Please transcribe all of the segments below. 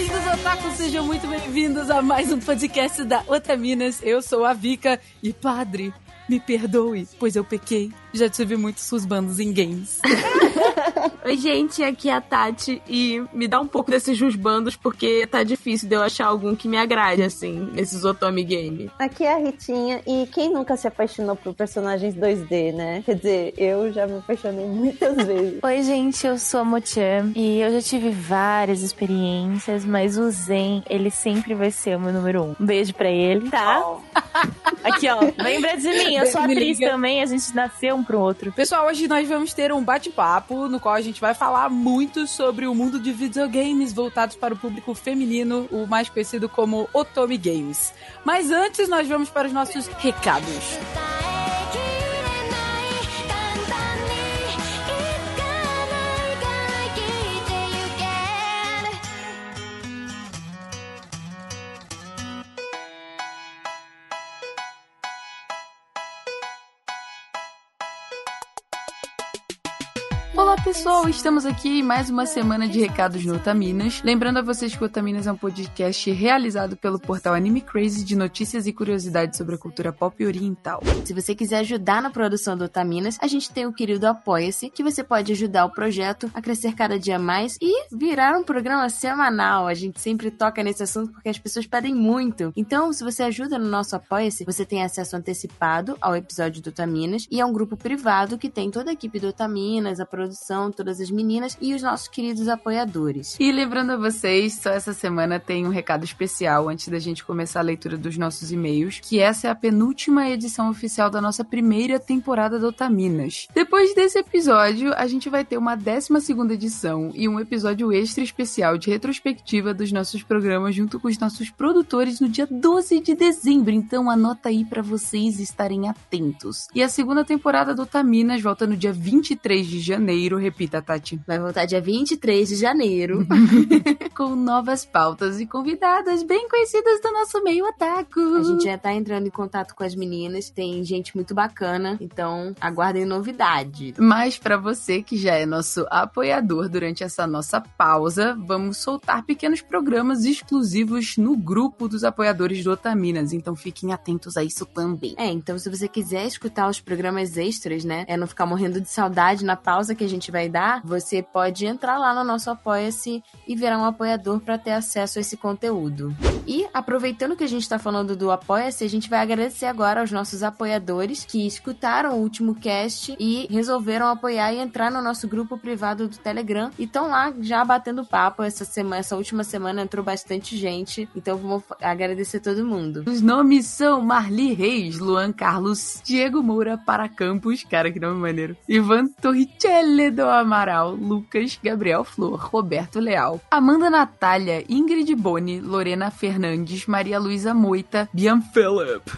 lindos otakus, sejam muito bem-vindos a mais um podcast da Otaminas. Eu sou a Vika e padre, me perdoe, pois eu pequei. Já tive muitos seus bandos em games. Oi, gente, aqui é a Tati e me dá um pouco desses bandos porque tá difícil de eu achar algum que me agrade, assim, nesses Otome Game. Aqui é a Ritinha e quem nunca se apaixonou por personagens 2D, né? Quer dizer, eu já me apaixonei muitas vezes. Oi, gente, eu sou a Mochan e eu já tive várias experiências, mas o Zen, ele sempre vai ser o meu número um. Um beijo pra ele, tá? Oh. Aqui, ó, lembra de mim, eu sou atriz também, a gente nasceu um pro outro. Pessoal, hoje nós vamos ter um bate-papo no qual a gente vai falar muito sobre o mundo de videogames voltados para o público feminino, o mais conhecido como Otome Games. Mas antes, nós vamos para os nossos recados. Olá pessoal, estamos aqui em mais uma semana de recados no Otaminas. Lembrando a vocês que o Otaminas é um podcast realizado pelo portal Anime Crazy de notícias e curiosidades sobre a cultura pop oriental. Se você quiser ajudar na produção do Otaminas, a gente tem o querido Apoia-se, que você pode ajudar o projeto a crescer cada dia mais e virar um programa semanal. A gente sempre toca nesse assunto porque as pessoas pedem muito. Então, se você ajuda no nosso Apoia-se, você tem acesso antecipado ao episódio do Otaminas e é um grupo privado que tem toda a equipe do Otaminas, a produção produção, todas as meninas e os nossos queridos apoiadores. E lembrando a vocês, só essa semana tem um recado especial antes da gente começar a leitura dos nossos e-mails, que essa é a penúltima edição oficial da nossa primeira temporada do Otaminas. Depois desse episódio, a gente vai ter uma 12 segunda edição e um episódio extra especial de retrospectiva dos nossos programas junto com os nossos produtores no dia 12 de dezembro, então anota aí para vocês estarem atentos. E a segunda temporada do Otaminas volta no dia 23 de janeiro janeiro, repita, Tati. Vai voltar dia 23 de janeiro. com novas pautas e convidadas bem conhecidas do nosso meio otaku. A gente já tá entrando em contato com as meninas, tem gente muito bacana, então aguardem novidade. Mas para você que já é nosso apoiador durante essa nossa pausa, vamos soltar pequenos programas exclusivos no grupo dos apoiadores do Otaminas, então fiquem atentos a isso também. É, então se você quiser escutar os programas extras, né, é não ficar morrendo de saudade na pausa que a gente vai dar, você pode entrar lá no nosso Apoia-se e virar um apoiador para ter acesso a esse conteúdo. E aproveitando que a gente está falando do Apoia-se, a gente vai agradecer agora aos nossos apoiadores que escutaram o último cast e resolveram apoiar e entrar no nosso grupo privado do Telegram e estão lá já batendo papo. Essa semana, essa última semana entrou bastante gente, então vamos agradecer todo mundo. Os nomes são Marli Reis, Luan Carlos, Diego Moura para Campos, cara que nome maneiro, Ivan Torricelli, Ledo Amaral, Lucas, Gabriel Flor, Roberto Leal, Amanda Natália, Ingrid Boni, Lorena Fernandes, Maria Luísa Moita, Bian Philip.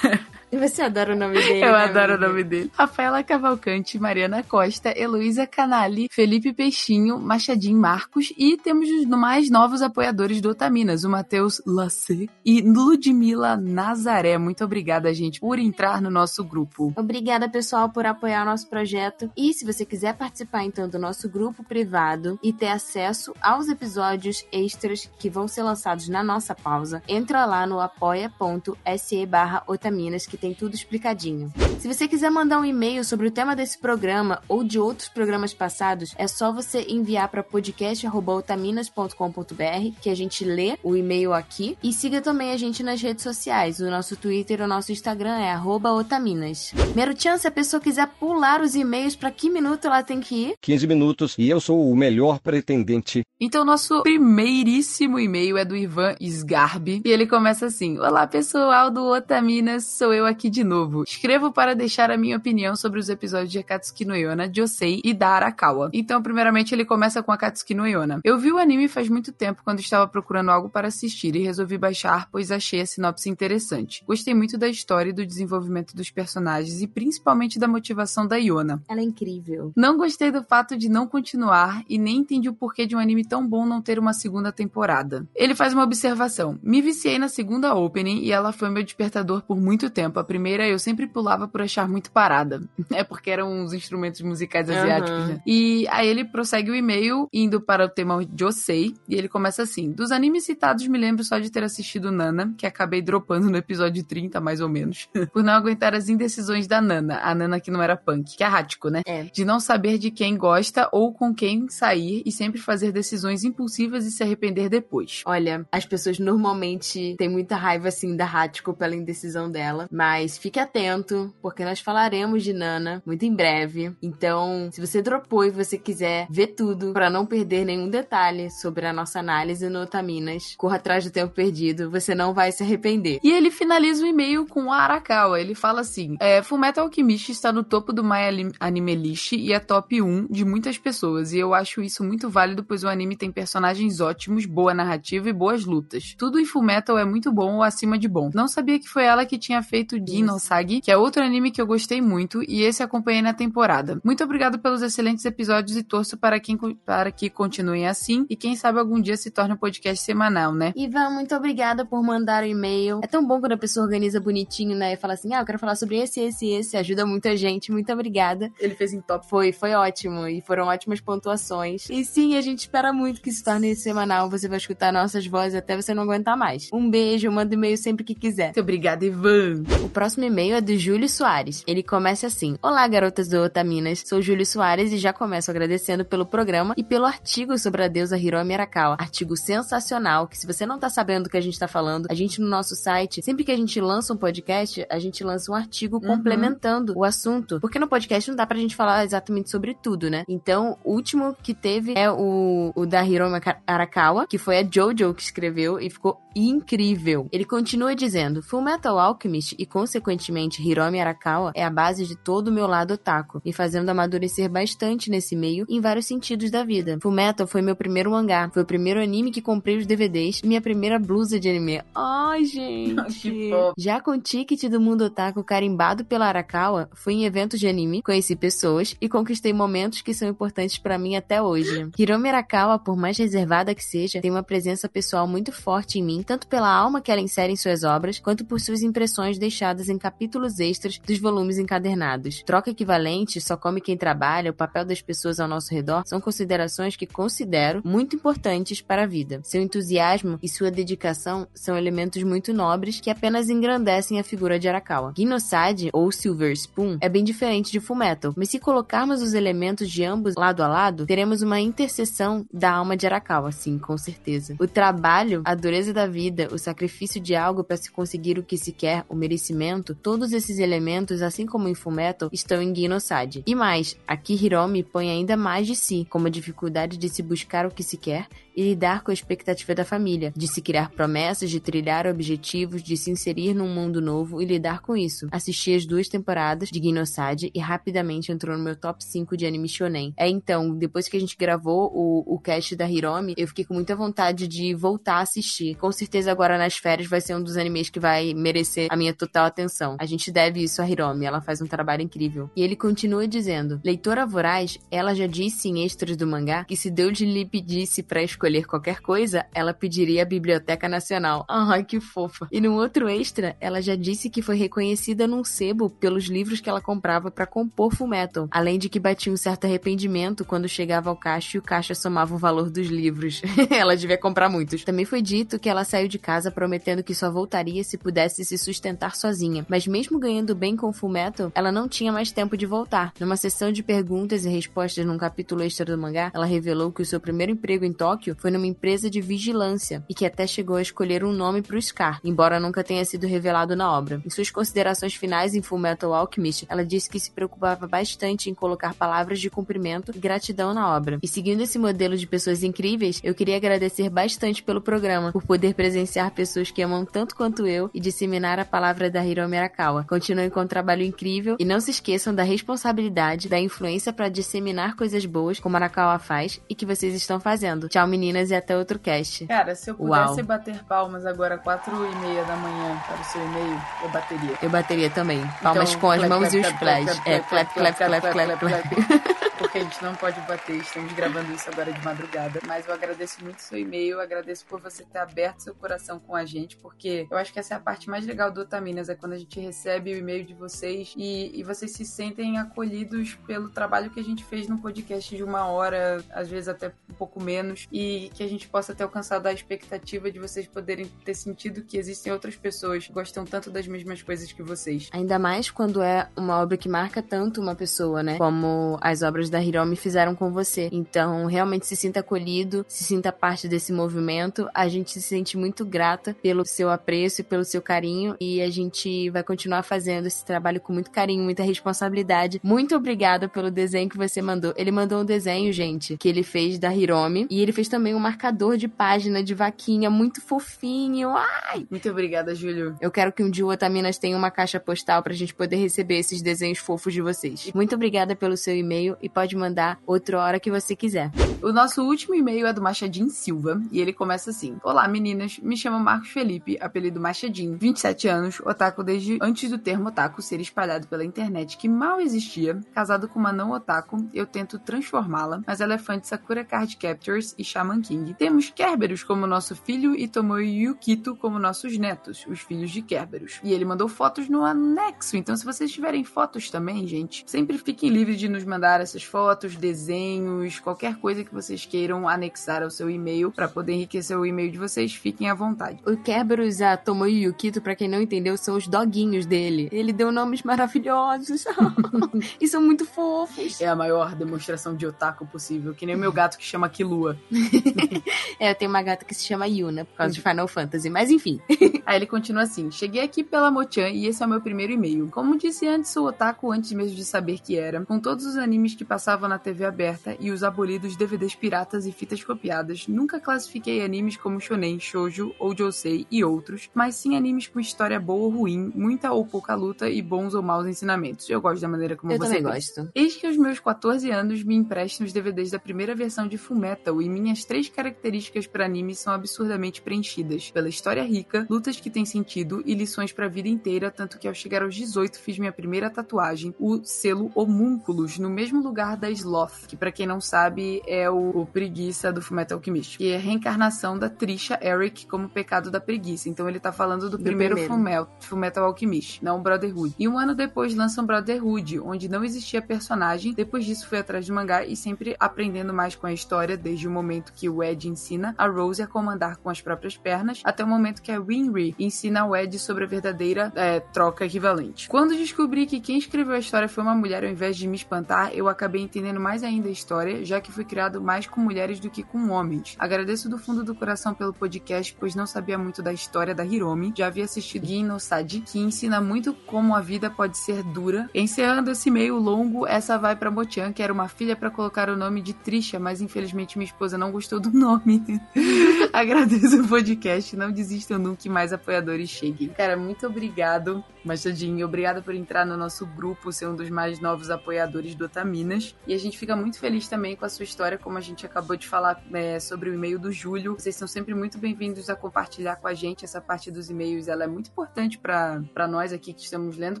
Você adora o nome dele. Eu adoro amiga? o nome dele. Rafaela Cavalcante, Mariana Costa, Heloísa Canali, Felipe Peixinho, Machadinho Marcos e temos os mais novos apoiadores do Otaminas, o Matheus Lassé e Ludmila Nazaré. Muito obrigada, gente, por entrar no nosso grupo. Obrigada, pessoal, por apoiar o nosso projeto. E se você quiser participar, então, do nosso grupo privado e ter acesso aos episódios extras que vão ser lançados na nossa pausa, entra lá no apoia.se barra Otaminas, que tem tudo explicadinho. Se você quiser mandar um e-mail sobre o tema desse programa ou de outros programas passados, é só você enviar para podcast@otaminas.com.br que a gente lê o e-mail aqui e siga também a gente nas redes sociais. O nosso Twitter e o nosso Instagram é @otaminas. Meruchan, se a pessoa quiser pular os e-mails, para que minuto ela tem que ir? 15 minutos e eu sou o melhor pretendente. Então nosso primeiríssimo e-mail é do Ivan Sgarbi e ele começa assim: Olá pessoal do Otaminas, sou eu aqui de novo. Escrevo para deixar a minha opinião sobre os episódios de Akatsuki no Yona, Josei e da Arakawa. Então, primeiramente, ele começa com Akatsuki no Yona. Eu vi o anime faz muito tempo quando estava procurando algo para assistir e resolvi baixar, pois achei a sinopse interessante. Gostei muito da história e do desenvolvimento dos personagens e principalmente da motivação da Yona. Ela é incrível. Não gostei do fato de não continuar e nem entendi o porquê de um anime tão bom não ter uma segunda temporada. Ele faz uma observação. Me viciei na segunda opening e ela foi meu despertador por muito tempo, A primeira eu sempre pulava por achar muito parada. É porque eram uns instrumentos musicais asiáticos, Aham. né? E aí ele prossegue o e-mail indo para o tema Josei. E ele começa assim: Dos animes citados, me lembro só de ter assistido Nana, que acabei dropando no episódio 30, mais ou menos. por não aguentar as indecisões da Nana. A Nana que não era punk, que é Hachiko, né? É. De não saber de quem gosta ou com quem sair e sempre fazer decisões impulsivas e se arrepender depois. Olha, as pessoas normalmente têm muita raiva, assim, da Hachiko pela indecisão dela. Mas fique atento, porque nós falaremos de Nana muito em breve. Então, se você dropou e você quiser ver tudo, pra não perder nenhum detalhe sobre a nossa análise no Otaminas, corra atrás do tempo perdido, você não vai se arrepender. E ele finaliza o e-mail com a Arakawa. Ele fala assim: é, Fullmetal Alchemist está no topo do My Anime List e é top 1 de muitas pessoas. E eu acho isso muito válido, pois o anime tem personagens ótimos, boa narrativa e boas lutas. Tudo em Fullmetal é muito bom ou acima de bom. Não sabia que foi ela que tinha feito Gino Sagi, que é outro anime que eu gostei muito, e esse acompanhei na temporada. Muito obrigado pelos excelentes episódios e torço para, quem, para que continuem assim e quem sabe algum dia se torne um podcast semanal, né? Ivan, muito obrigada por mandar o e-mail. É tão bom quando a pessoa organiza bonitinho, né? E fala assim: ah, eu quero falar sobre esse, esse, esse. Ajuda muita gente. Muito obrigada. Ele fez em top. Foi, foi ótimo. E foram ótimas pontuações. E sim, a gente espera muito que se torne semanal. Você vai escutar nossas vozes até você não aguentar mais. Um beijo, manda e-mail sempre que quiser. Muito obrigada, Ivan. O próximo e-mail é do Júlio Soares. Ele começa assim: Olá, garotas do Otaminas. Sou Júlio Soares e já começo agradecendo pelo programa e pelo artigo sobre a deusa Hiromi Arakawa. Artigo sensacional, que se você não tá sabendo do que a gente tá falando, a gente no nosso site, sempre que a gente lança um podcast, a gente lança um artigo Uhum. complementando o assunto. Porque no podcast não dá pra gente falar exatamente sobre tudo, né? Então, o último que teve é o, o da Hiromi Arakawa, que foi a Jojo que escreveu e ficou incrível. Ele continua dizendo: Fullmetal Alchemist e, consequentemente, Hiromi Arakawa é a base de todo o meu lado otaku, me fazendo amadurecer bastante nesse meio em vários sentidos da vida. Fullmetal foi meu primeiro mangá, foi o primeiro anime que comprei os DVDs e minha primeira blusa de anime. Ai, gente! Que fofo. Já com o ticket do mundo otaku carimbado pela Arakawa, fui em eventos de anime, conheci pessoas e conquistei momentos que são importantes pra mim até hoje. Hiromi Arakawa, por mais reservada que seja, tem uma presença pessoal muito forte em mim, tanto pela alma que ela insere em suas obras, quanto por suas impressões deixadas em capítulos extras dos volumes encadernados. Troca equivalente, só come quem trabalha, o papel das pessoas ao nosso redor são considerações que considero muito importantes para a vida. Seu entusiasmo e sua dedicação são elementos muito nobres que apenas engrandecem a figura de Arakawa. Ginosade, ou Silver Spoon, é bem diferente de Fullmetal, mas se colocarmos os elementos de ambos lado a lado, teremos uma interseção da alma de Arakawa, sim, com certeza. O trabalho, a dureza da vida, o sacrifício de algo para se conseguir o que se quer, o merecimento, todos esses elementos, assim como em Fullmetal, estão em Ginosade. E mais, aqui Hiromi põe ainda mais de si, como a dificuldade de se buscar o que se quer e lidar com a expectativa da família, de se criar promessas, de trilhar objetivos, de se inserir num mundo novo e lidar com isso. Assisti as duas temporadas de Ginosade e rapidamente entrou no meu top 5 de anime shonen. É então, depois que a gente gravou o, o cast da Hiromi, eu fiquei com muita vontade de voltar a assistir. Com certeza agora nas férias vai ser um dos animes que vai merecer a minha total atenção. A gente deve isso a Hiromi, ela faz um trabalho incrível. E ele continua dizendo: Leitora voraz, ela já disse em extras do mangá que se Deus lhe pedisse pra escolher qualquer coisa, ela pediria a Biblioteca Nacional. Ai, que fofa. E num outro extra, ela já disse que foi reconhecida num sebo pelos livros que ela comprava pra compor Fullmetal, além de que batia um certo arrependimento quando chegava ao caixa e o caixa somava o valor dos livros. ela devia comprar muitos. Também foi dito que ela saiu de casa prometendo que só voltaria se pudesse se sustentar sozinha, mas mesmo ganhando bem com Fullmetal, ela não tinha mais tempo de voltar. Numa sessão de perguntas e respostas num capítulo extra do mangá, ela revelou que o seu primeiro emprego em Tóquio foi numa empresa de vigilância e que até chegou a escolher um nome pro Scar, embora nunca tenha sido revelado na obra. Em suas considerações finais em Fullmetal Alchemist, ela disse que se preocupava bastante em colocar palavras de cumprimento e gratidão na obra. E seguindo esse modelo de pessoas incríveis, eu queria agradecer bastante pelo programa, por poder presenciar pessoas que amam tanto quanto eu e disseminar a palavra da Hiromi Arakawa. Continuem com um trabalho incrível e não se esqueçam da responsabilidade, da influência para disseminar coisas boas, como Arakawa faz e que vocês estão fazendo. Tchau, meninas, e até outro cast. Cara, se eu Uau. pudesse bater palmas agora, quatro e meia da manhã, para o seu e-mail, eu bateria. Eu bateria também. Palmas Então, com as clap, mãos clap, e os pés. É, clap, clap, clap, clap, clap, porque a gente não pode bater. Estamos gravando isso agora de madrugada. Mas eu agradeço muito seu e-mail, agradeço por você ter aberto seu coração com a gente, porque eu acho que essa é a parte mais legal do Otaminas, é quando a gente recebe o e-mail de vocês e, e vocês se sentem acolhidos pelo trabalho que a gente fez num podcast de uma hora, às vezes até um pouco menos, e que a gente possa ter alcançado a expectativa de vocês poderem ter sentido que existem outras pessoas que gostam tanto das mesmas coisas que vocês. Ainda mais quando é uma obra que marca tanto uma pessoa, né? Como as obras da Hiromi fizeram com você. Então, realmente se sinta acolhido, se sinta parte desse movimento. A gente se sente muito grata pelo seu apreço e pelo seu carinho e a gente vai continuar fazendo esse trabalho com muito carinho, muita responsabilidade. Muito obrigada pelo desenho que você mandou. Ele mandou um desenho, gente, que ele fez da Hiromi e ele fez também um marcador de página de vaquinha muito fofinho. Ai! Muito obrigada, Júlio. Eu quero que um dia o Otaminas tenha uma caixa postal pra gente poder receber esses desenhos fofos de vocês. Muito obrigada pelo seu e-mail e pode mandar outra hora que você quiser. O nosso último e-mail é do Machadinho Silva e ele começa assim: Olá meninas, me chamo Marcos Felipe, apelido Machadinho, 27 anos, otaku desde antes do termo otaku ser espalhado pela internet que mal existia. Casado com uma não otaku, eu tento transformá-la, mas ela é fã de Sakura Card Captors e Shaman King. Temos Kerberos como nosso filho e Tomoe Yukito como nossos netos, os filhos de Kerberos. E ele mandou fotos no anexo, então se vocês tiverem fotos também, gente, sempre fiquem livres de nos mandar essas fotos, desenhos, qualquer coisa que vocês queiram anexar ao seu e-mail para poder enriquecer o e-mail de vocês, fiquem à vontade. O Kerberos e a Tomoe Yukito, pra quem não entendeu, são os doguinhos dele. Ele deu nomes maravilhosos e são muito fofos. É a maior demonstração de otaku possível, que nem o meu gato que chama Kilua. é, eu tenho uma gata que se chama Yuna, por causa de Final Fantasy, mas enfim. Aí ele continua assim: Cheguei aqui pela Mochan e esse é o meu primeiro e-mail. Como disse antes, sou otaku antes mesmo de saber que era, com todos os animes que passavam na TV aberta e os abolidos DVDs piratas e fitas copiadas. Nunca classifiquei animes como shonen, shoujo ou josei e outros, mas sim animes com história boa ou ruim, muita ou pouca luta e bons ou maus ensinamentos. Eu gosto da maneira como Eu você também pensa. gosto. Eis que aos meus 14 anos me emprestam os DVDs da primeira versão de Fullmetal e minhas três características para anime são absurdamente preenchidas pela história rica, lutas que têm sentido e lições para a vida inteira, tanto que ao chegar aos 18 fiz minha primeira tatuagem, o selo Homúnculos, no mesmo lugar da Sloth, que para quem não sabe é o, o preguiça do Fullmetal Alchemist, que é a reencarnação da Trisha Eric como pecado da preguiça. Então ele tá falando do, Do primeiro, primeiro. Fullmetal, Alchemist, não Brotherhood. E um ano depois lançam Brotherhood, onde não existia personagem. Depois disso fui atrás do mangá e sempre aprendendo mais com a história, desde o momento que o Ed ensina a Rose a comandar com as próprias pernas, até o momento que a Winry ensina ao Ed sobre a verdadeira é, troca equivalente. Quando descobri que quem escreveu a história foi uma mulher ao invés de me espantar, eu acabei entendendo mais ainda a história, já que fui criado mais com mulheres do que com homens. Agradeço do fundo do coração pelo podcast, pois não sabia muito da história da Hiromi. Já havia assistido Gin no Sadi, que ensina muito como a vida pode ser dura. Encerrando esse meio longo, essa vai pra Mochan, que era uma filha pra colocar o nome de Trisha, mas infelizmente minha esposa não gostou do nome. Agradeço o podcast, não desistam nunca que mais apoiadores cheguem. Cara, muito obrigado, Machadinho. Obrigado por entrar no nosso grupo, ser um dos mais novos apoiadores do Otaminas. E a gente fica muito feliz também com a sua história, como a gente acabou de falar é, sobre o e-mail do Júlio. Vocês são sempre muito bem-vindos a compartilhar com a gente essa parte dos e-mails. Ela é muito importante para nós aqui que estamos lendo,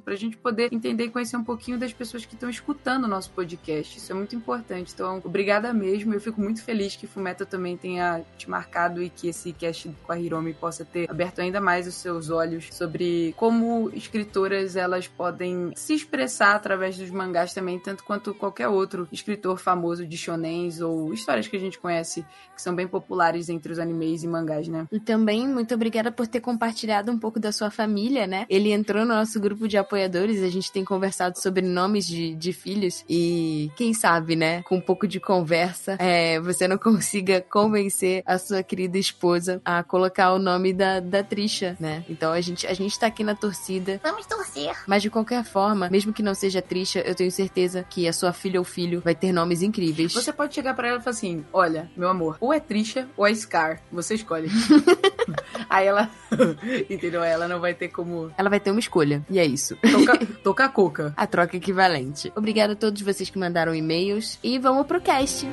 pra gente poder entender e conhecer um pouquinho das pessoas que estão escutando o nosso podcast. Isso é muito importante. Então, obrigada mesmo. Eu fico muito feliz que Fumeta também tenha te marcado e que esse cast com a Hiromi possa ter aberto ainda mais os seus olhos sobre como escritoras elas podem se expressar através dos mangás também, tanto quanto qualquer outro escritor famoso de shonens ou histórias que a gente conhece que são bem populares entre os animes e mangás, né? E também, muito obrigada por ter compartilhado um pouco da sua família, né? Ele entrou no nosso grupo de apoiadores, a gente tem conversado sobre nomes de, de filhos e quem sabe, né? Com um pouco de conversa, é, você não consiga convencer a sua querida esposa a colocar o nome da, da Trisha, né? Então a gente, a gente tá aqui na torcida. Vamos torcer. Mas de qualquer forma, mesmo que não seja Trisha, eu tenho certeza que a sua filha ou filho vai ter nomes incríveis. Você pode chegar pra ela e falar assim: Olha, meu amor, ou é Trisha ou é Scar. Você escolhe. Aí ela. Entendeu? Ela não vai ter como Ela vai ter uma escolha. E é isso. tocar tocar coca. a troca equivalente. Obrigada a todos vocês que mandaram e-mails e vamos pro cast.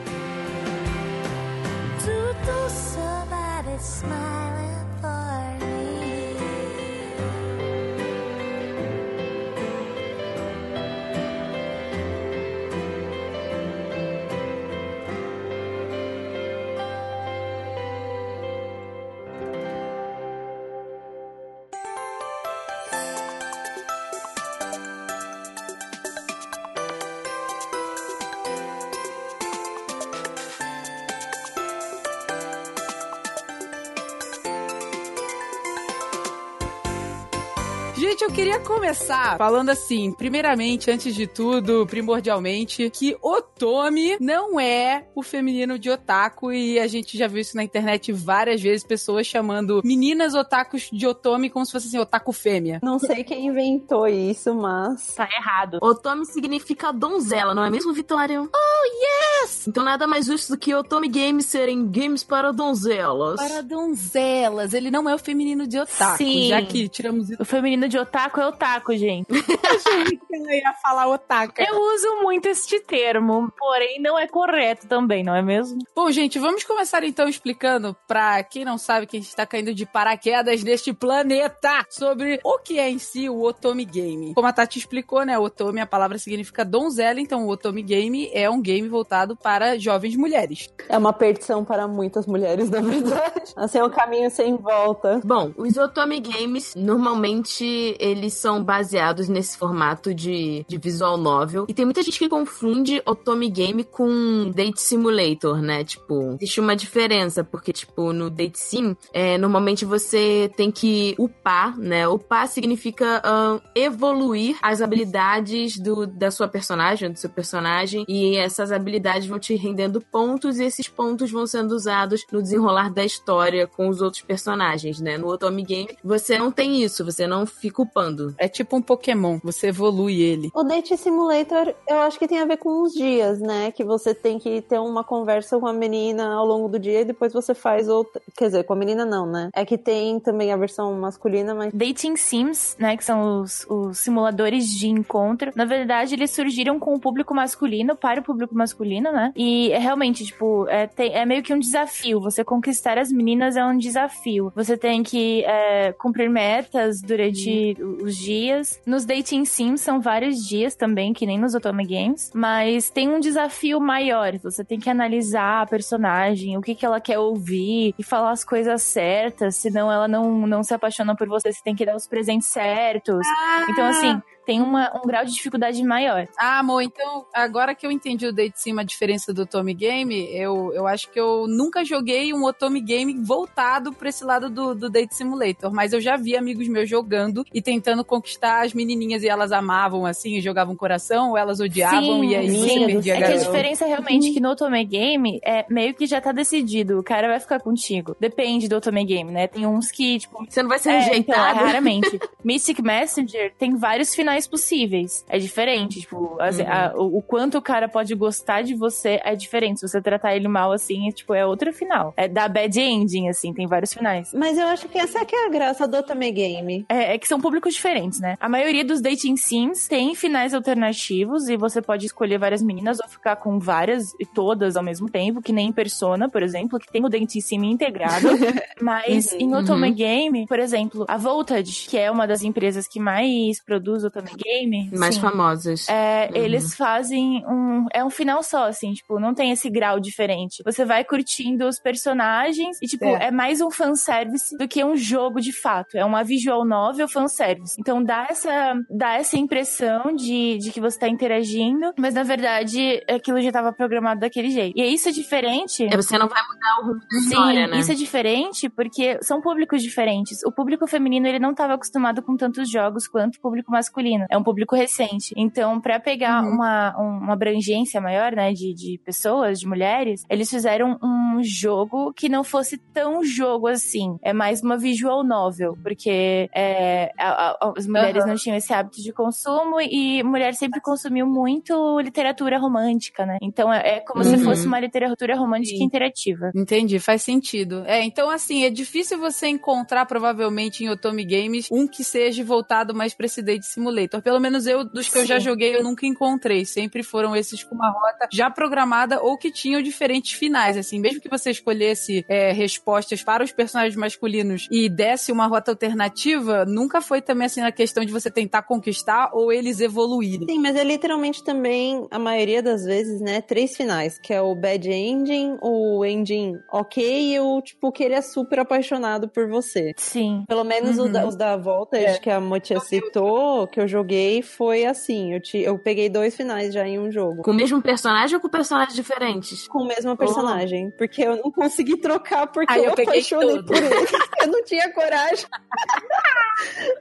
Queria começar falando assim, primeiramente, antes de tudo, primordialmente, que Otomi não é o feminino de otaku e a gente já viu isso na internet várias vezes, pessoas chamando meninas otakus de Otomi como se fosse assim, otaku fêmea. Não sei quem inventou isso, mas. Tá errado. Otome significa donzela, não é mesmo, Vitória? Oh, yes! Então nada mais justo do que Otome Games serem games para donzelas. Para donzelas, ele não é o feminino de otaku, Sim. já que tiramos isso. O feminino de otaku é otaku, gente. Eu ia falar otaka. Eu uso muito este termo, porém não é correto também, não é mesmo? Bom, gente, vamos começar então explicando pra quem não sabe que a gente tá caindo de paraquedas neste planeta sobre o que é em si o Otome Game. Como a Tati explicou, né, Otome, a palavra significa donzela, então o Otome Game é um game voltado para jovens mulheres. É uma perdição para muitas mulheres, na verdade. Assim, é um caminho sem volta. Bom, os Otome Games, normalmente, eles são baseados nesse formato de, de visual novel. E tem muita gente que confunde Otome Game com Date Simulator, né? Tipo, existe uma diferença, porque, tipo, no Date Sim, é, normalmente você tem que upar, né? Upar significa evoluir as habilidades do, da sua personagem, do seu personagem, e essas habilidades vão te rendendo pontos, e esses pontos vão sendo usados no desenrolar da história com os outros personagens, né? No Otome Game, você não tem isso, você não fica upando. É tipo um Pokémon, você evolui ele. O Date Simulator, eu acho que tem a ver com os dias, né? Que você tem que ter uma conversa com a menina ao longo do dia e depois você faz outra. Quer dizer, com a menina não, né? É que tem também a versão masculina, mas. Dating Sims, né, que são os, os simuladores de encontro, na verdade eles surgiram com o público masculino, para o público masculino, né? E é realmente, tipo, é, tem- é meio que um desafio. Você conquistar as meninas é um desafio. Você tem que é, cumprir metas durante os dias. Nos Dating Sims são vários dias também, que nem nos Otome Games, mas tem um desafio maior. Você tem que analisar a personagem, o que, que ela quer ouvir e falar as coisas certas, senão ela não, não se apaixona por você. Você tem que dar os presentes certos. Então, assim, tem uma, um grau de dificuldade maior. Ah, amor, então agora que eu entendi o Date Sim, a diferença do Otome Game, eu, eu acho que eu nunca joguei um Otome Game voltado pra esse lado do, do Date Simulator, mas eu já vi amigos meus jogando e tentando conquistar as menininhas e elas amavam assim, e jogavam coração, ou elas odiavam e aí sim. você perdia a É que a diferença realmente é que no Otome Game é meio que já tá decidido. O cara vai ficar contigo. Depende do Otome Game, né? Tem uns que, tipo, Você não vai ser É, então, rejeitado. raramente. Mystic Messenger tem vários finais possíveis. É diferente, tipo, assim, Uhum. a- o, o quanto o cara pode gostar de você é diferente. Se você tratar ele mal assim, é, tipo, é outro final. É da bad ending, assim, tem vários finais. Mas eu acho que essa que é a graça do Otome Game. É, é que são públicos diferentes, né? A maioria dos dating sims tem finais alternativos e você pode escolher várias meninas ou ficar com várias e todas ao mesmo tempo, que nem em Persona, por exemplo, que tem o dating sim integrado. Mas em Otome Game, por exemplo, a Voltage, que é uma das empresas que mais produz Otome Game, Mais sim, famosas. é, Uhum. eles fazem um. É um final só, assim, tipo, não tem esse grau diferente. Você vai curtindo os personagens e, tipo, É. é, mais um fanservice do que um jogo de fato. É uma visual novel fanservice. Então dá essa, dá essa impressão de, de que você tá interagindo, mas na verdade aquilo já tava programado daquele jeito. E isso é diferente. É, você não vai mudar o rumo da Sim, história, né? isso é diferente porque são públicos diferentes. O público feminino, ele não estava acostumado com tantos jogos quanto o público masculino. É um público recente. Então, pra pegar Uhum. uma, um- uma abrangência maior, né, de, de pessoas, de mulheres, eles fizeram um jogo que não fosse tão jogo assim. É mais uma visual novel, porque é, a- a- as mulheres Aham. não tinham esse hábito de consumo e mulher sempre consumiu muito literatura romântica, né? Então, é, é como se Uhum. fosse uma literatura romântica Sim. interativa. Entendi, faz sentido. É, então assim, é difícil você encontrar provavelmente em Otome Games um que seja voltado mais pra esse Date Simulator. Pelo menos eu, dos que eu já Sim. joguei, eu nunca encontrei. Sempre foram esses com uma rota já programada ou que tinham diferentes finais, assim. Mesmo que você escolhesse é, respostas para os personagens masculinos e desse uma rota alternativa, nunca foi também assim na questão de você tentar conquistar ou eles evoluírem. Sim, mas é literalmente também, a maioria das vezes, né, três finais, que é o bad ending, o ending ok e o, tipo, que ele é super apaixonado por você. Sim. Pelo menos o Uhum. da- os da Voltage, É. que a Motia citou, que eu joguei, foi assim. Eu, te, eu peguei dois finais já em um jogo. Com o mesmo personagem ou com personagens diferentes? Com o mesmo personagem. Porque eu não consegui trocar, porque eu, eu apaixonei tudo. por ele. Eu não tinha coragem.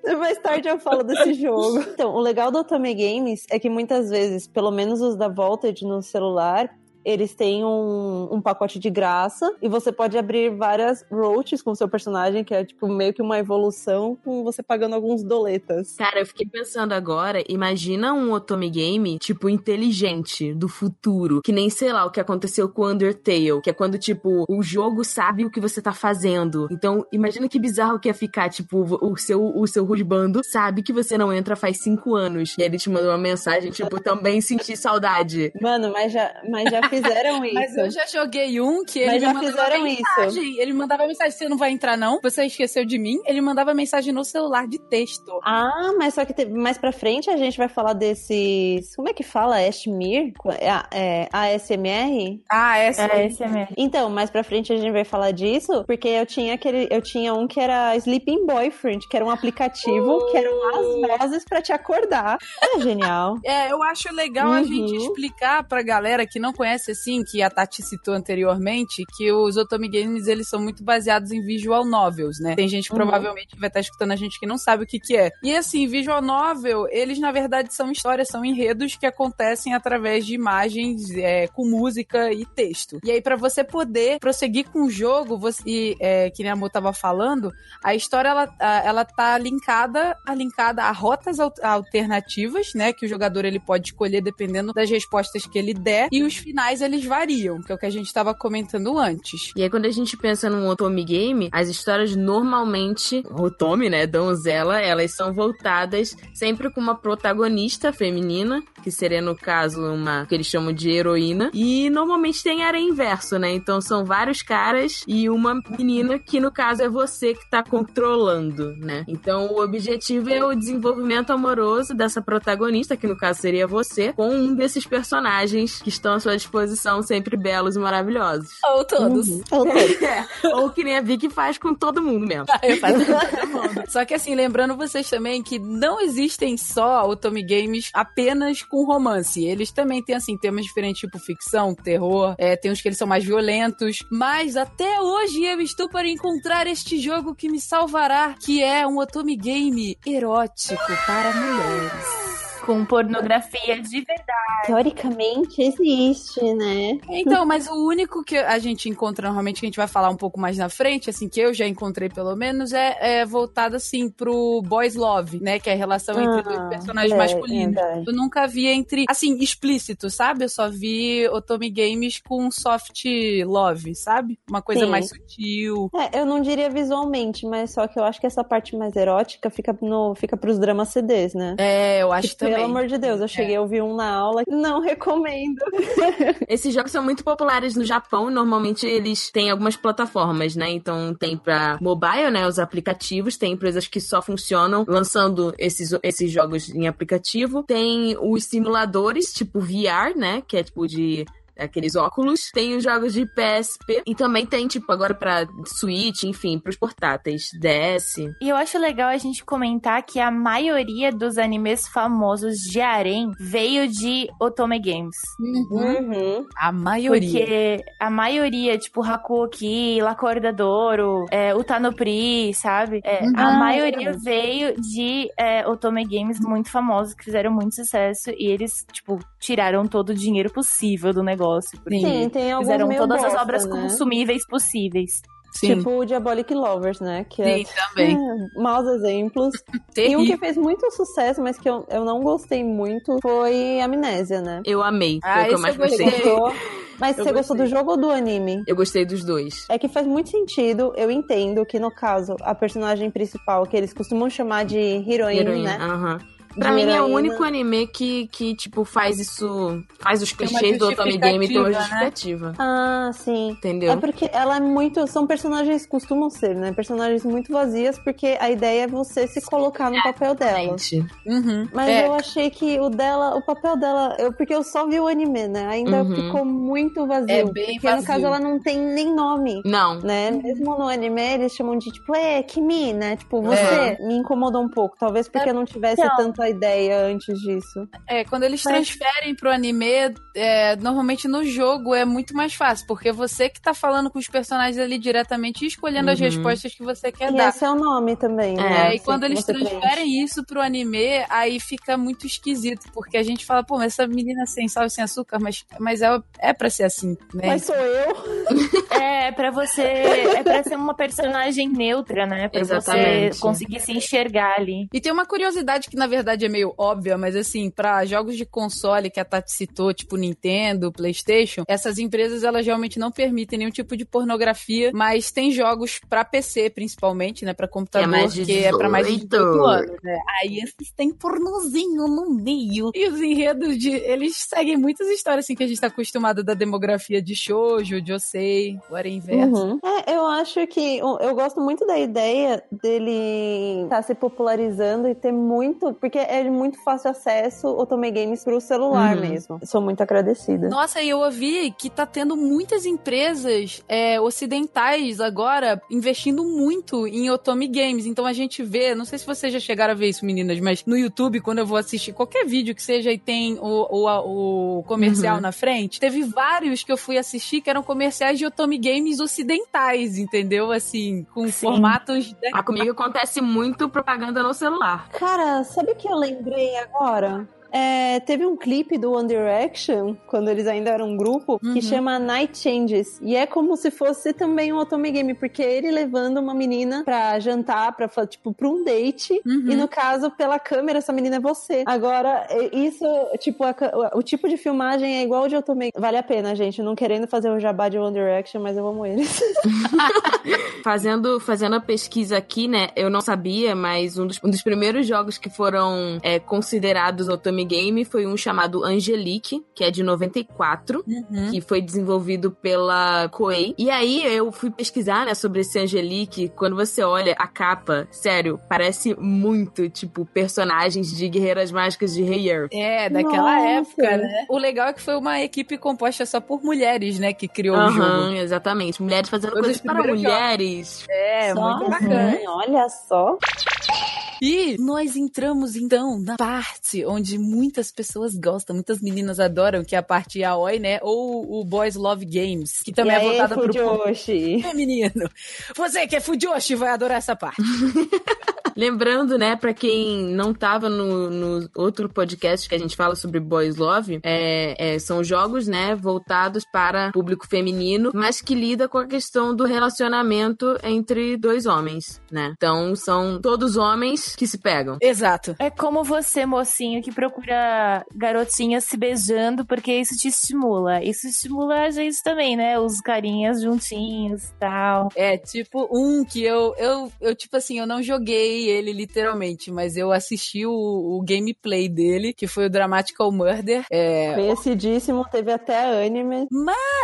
Mais tarde eu falo desse jogo. Então, o legal do Otome Games é que muitas vezes, pelo menos os da Voltage no celular, eles têm um, um pacote de graça e você pode abrir várias roaches com o seu personagem, que é tipo meio que uma evolução com você pagando alguns doletas. Cara, eu fiquei pensando agora, imagina um Otome Game, tipo, inteligente, do futuro, que nem, sei lá, o que aconteceu com o Undertale, que é quando, tipo, o jogo sabe o que você tá fazendo. Então, imagina que bizarro que ia ficar, tipo, o seu, o seu rusbando sabe que você não entra faz cinco anos. E ele te mandou uma mensagem, tipo, também senti saudade. Mano, mas já, mas já fizeram isso. Mas eu já joguei um que ele Mas já me mandava fizeram isso. mensagem. Ele mandava mensagem, você não vai entrar não? Você esqueceu de mim? Ele mandava mensagem no celular de texto. Ah, mas só que te- mais pra frente a gente vai falar desses. Como é que fala? Ashmir? É, é, ASMR? Ah, É, mesmo. Então, mais pra frente a gente vai falar disso, porque eu tinha aquele, eu tinha um que era Sleeping Boyfriend, que era um aplicativo que eram as vozes pra te acordar. É genial. É, eu acho legal a Uhum. gente explicar pra galera que não conhece assim, que a Tati citou anteriormente, que os Otome Games, eles são muito baseados em visual novels, né? Tem gente que Uhum. provavelmente vai estar escutando a gente que não sabe o que que é. E assim, visual novel, eles na verdade são histórias, são enredos que acontecem através de imagens é, com música e texto. E aí pra você poder prosseguir com o jogo, você, e, é, que nem a Mo tava falando, a história ela, ela tá linkada a linkada a rotas al- alternativas, né, que o jogador ele pode escolher dependendo das respostas que ele der e os finais eles variam, que é o que a gente tava comentando antes. E aí, quando a gente pensa num Otome Game, as histórias normalmente, Otome, né, donzela, elas são voltadas sempre com uma protagonista feminina, que seria, no caso, uma que eles chamam de heroína, e normalmente tem área inverso, né? Então são vários caras e uma menina que, no caso, é você que tá controlando, né? Então o objetivo é o desenvolvimento amoroso dessa protagonista, que no caso seria você, com um desses personagens que estão à sua disposição, sempre belos e maravilhosos. Ou todos. Uhum. Eu tô- Ou que nem a Vicky faz com todo mundo mesmo. Eu faço com todo mundo. Só que assim, lembrando vocês também que não existem só Otome Games apenas com romance. Eles também têm, assim, temas diferentes, tipo ficção, terror, é, tem uns que eles são mais violentos. Mas até hoje eu estou para encontrar este jogo que me salvará, que é um Otome Game erótico para mulheres. Com pornografia de verdade. Teoricamente existe, né? Então, mas o único que a gente encontra normalmente, que a gente vai falar um pouco mais na frente, assim, que eu já encontrei pelo menos, é, é voltado assim pro boys love, né? Que é a relação entre Ah, dois personagens é, masculinos. verdade. Eu nunca vi entre, assim, explícito, sabe? Eu só vi Otome Games com soft love, sabe? Uma coisa Sim. mais sutil. É, eu não diria visualmente, mas só que eu acho que essa parte mais erótica fica, no, fica pros dramas CDs, né? É, eu acho Que, também. Pelo amor de Deus, eu cheguei a ouvir um na aula. Não recomendo. Esses jogos são muito populares no Japão. Normalmente eles têm algumas plataformas, né? Então tem pra mobile, né? Os aplicativos. Tem empresas que só funcionam lançando esses, esses jogos em aplicativo. Tem os simuladores, tipo VR, né? Que é tipo de aqueles óculos. Tem os jogos de PSP. E também tem, tipo, agora pra Switch, enfim, pros portáteis. DS. E eu acho legal a gente comentar que a maioria dos animes famosos de harem veio de Otome Games. Uhum. A maioria. Porque a maioria, tipo, Hakuoki, La Corda d'Oro, é, Utanopri, sabe? É, a Ah, maioria veio de é, Otome Games muito famosos, que fizeram muito sucesso. E eles, tipo, tiraram todo o dinheiro possível do negócio. Porque Sim, tem alguns fizeram meio todas as bosta, obras né? consumíveis possíveis. Sim, Tipo o Diabolic Lovers, né? Que é sim, também. É, maus exemplos. E um que fez muito sucesso, mas que eu, eu não gostei muito, foi Amnésia, né? Eu amei. Foi Ah, o que eu mais eu gostei. gostei. Gostou? Mas Eu você gostou do gostei. jogo ou do anime? Eu gostei dos dois. É que faz muito sentido, eu entendo que no caso, a personagem principal, que eles costumam chamar de heroína, Heroína. né? Aham. De Pra mim é o único anime que, que, tipo, faz isso. Faz os clichês do Otome Game ter uma justificativa, justificativa. Ah, sim. Entendeu? É porque ela é muito. São personagens, costumam ser, né? Personagens muito vazias, porque a ideia é você se colocar no papel dela. Gente, Uhum. Mas É, eu achei que o dela, o papel dela, eu, porque eu só vi o anime, né? Ainda Uhum. ficou muito vazio. É bem porque no vazio. caso ela não tem nem nome. Não. Né? Mesmo no anime eles chamam de tipo, é, Kimi, né? Tipo, você me incomodou um pouco. Talvez porque eu não tivesse Então. tanta ideia antes disso. É, quando eles Mas- transferem pro anime, é, normalmente no jogo é muito mais fácil, porque você que tá falando com os personagens ali diretamente e escolhendo as Uhum. respostas que você quer E dar. esse é o nome também, É, né? É, e quando eles você preenche. transferem isso pro anime, aí fica muito esquisito, porque a gente fala, pô, mas essa menina sem sal e sem açúcar, mas, mas é, é pra ser assim, né? Mas sou eu. É, pra você. É pra ser uma personagem neutra, né? Pra Exatamente. você conseguir se enxergar ali. E tem uma curiosidade que na verdade é meio óbvia, mas assim, pra jogos de console que a Tati citou, tipo Nintendo, PlayStation, essas empresas elas realmente não permitem nenhum tipo de pornografia, mas tem jogos pra PC principalmente, né, Pra computador, É que é pra mais de 18. 18 anos, né? Aí esses tem pornozinho no meio. E os enredos de eles seguem muitas histórias assim que a gente tá acostumado da demografia de shoujo, de Osei, agora é inverso. Uhum. É, eu acho que eu, eu gosto muito da ideia dele estar se popularizando e ter muito, porque é de muito fácil acesso o Tomei Games pro celular Uhum. mesmo. Sou muito agradecida. Nossa, e eu ouvi que tá tendo muitas empresas é, ocidentais agora investindo muito em Otome Games. Então a gente vê, não sei se vocês já chegaram a ver isso, meninas, mas no YouTube, quando eu vou assistir qualquer vídeo que seja e tem o, o, o comercial Uhum. na frente, teve vários que eu fui assistir que eram comerciais de Otome Games ocidentais, entendeu? Assim, com Sim. formatos. Ah, comigo acontece muito propaganda no celular. Cara, sabe o que eu lembrei agora? É, teve um clipe do One Direction, quando eles ainda eram um grupo, Uhum. que chama Night Changes. E é como se fosse também um Otome Game, porque é ele levando uma menina pra jantar, pra, tipo, pra um date. Uhum. E no caso, pela câmera, essa menina é você. Agora, isso, tipo, a o tipo de filmagem é igual o de Otome. Vale a pena, gente. Não querendo fazer um jabá de One Direction, mas eu amo eles. Fazendo, fazendo a pesquisa aqui, né? Eu não sabia, mas um dos, um dos primeiros jogos que foram é, considerados Otome Game foi um chamado Angelique, que é de 94. Uhum. que foi desenvolvido pela Koei. E aí eu fui pesquisar, né, sobre esse Angelique. Quando você olha a capa, sério, parece muito, tipo, personagens de Guerreiras Mágicas de Rei Earth. É, daquela Nossa. época, né? O legal é que foi uma equipe composta só por mulheres, né, que criou o jogo. Aham, exatamente. Mulheres fazendo Foi coisas para mulheres. É, Só muito assim, bacana. Olha só. E nós entramos então na parte onde muitas pessoas gostam, muitas meninas adoram, que é a parte yaoi, né? Ou o Boys Love Games, que também e é aí, voltada pro público Fujoshi? feminino. Você que é Fujoshi vai adorar essa parte. Lembrando, né, pra quem não tava no, no outro podcast que a gente fala sobre Boys Love, é, é, são jogos, né, voltados para público feminino, mas que lida com a questão do relacionamento entre dois homens, né? Então, são todos homens que se pegam. Exato. É como você, mocinho, que procura garotinhas se beijando, porque isso te estimula. Isso estimula a gente também, né? Os carinhas juntinhos e tal. É, tipo, um que eu, eu, eu, tipo assim, eu não joguei ele literalmente, mas eu assisti o, o gameplay dele, que foi o Dramatical Murder. É, Conhecidíssimo, teve até anime.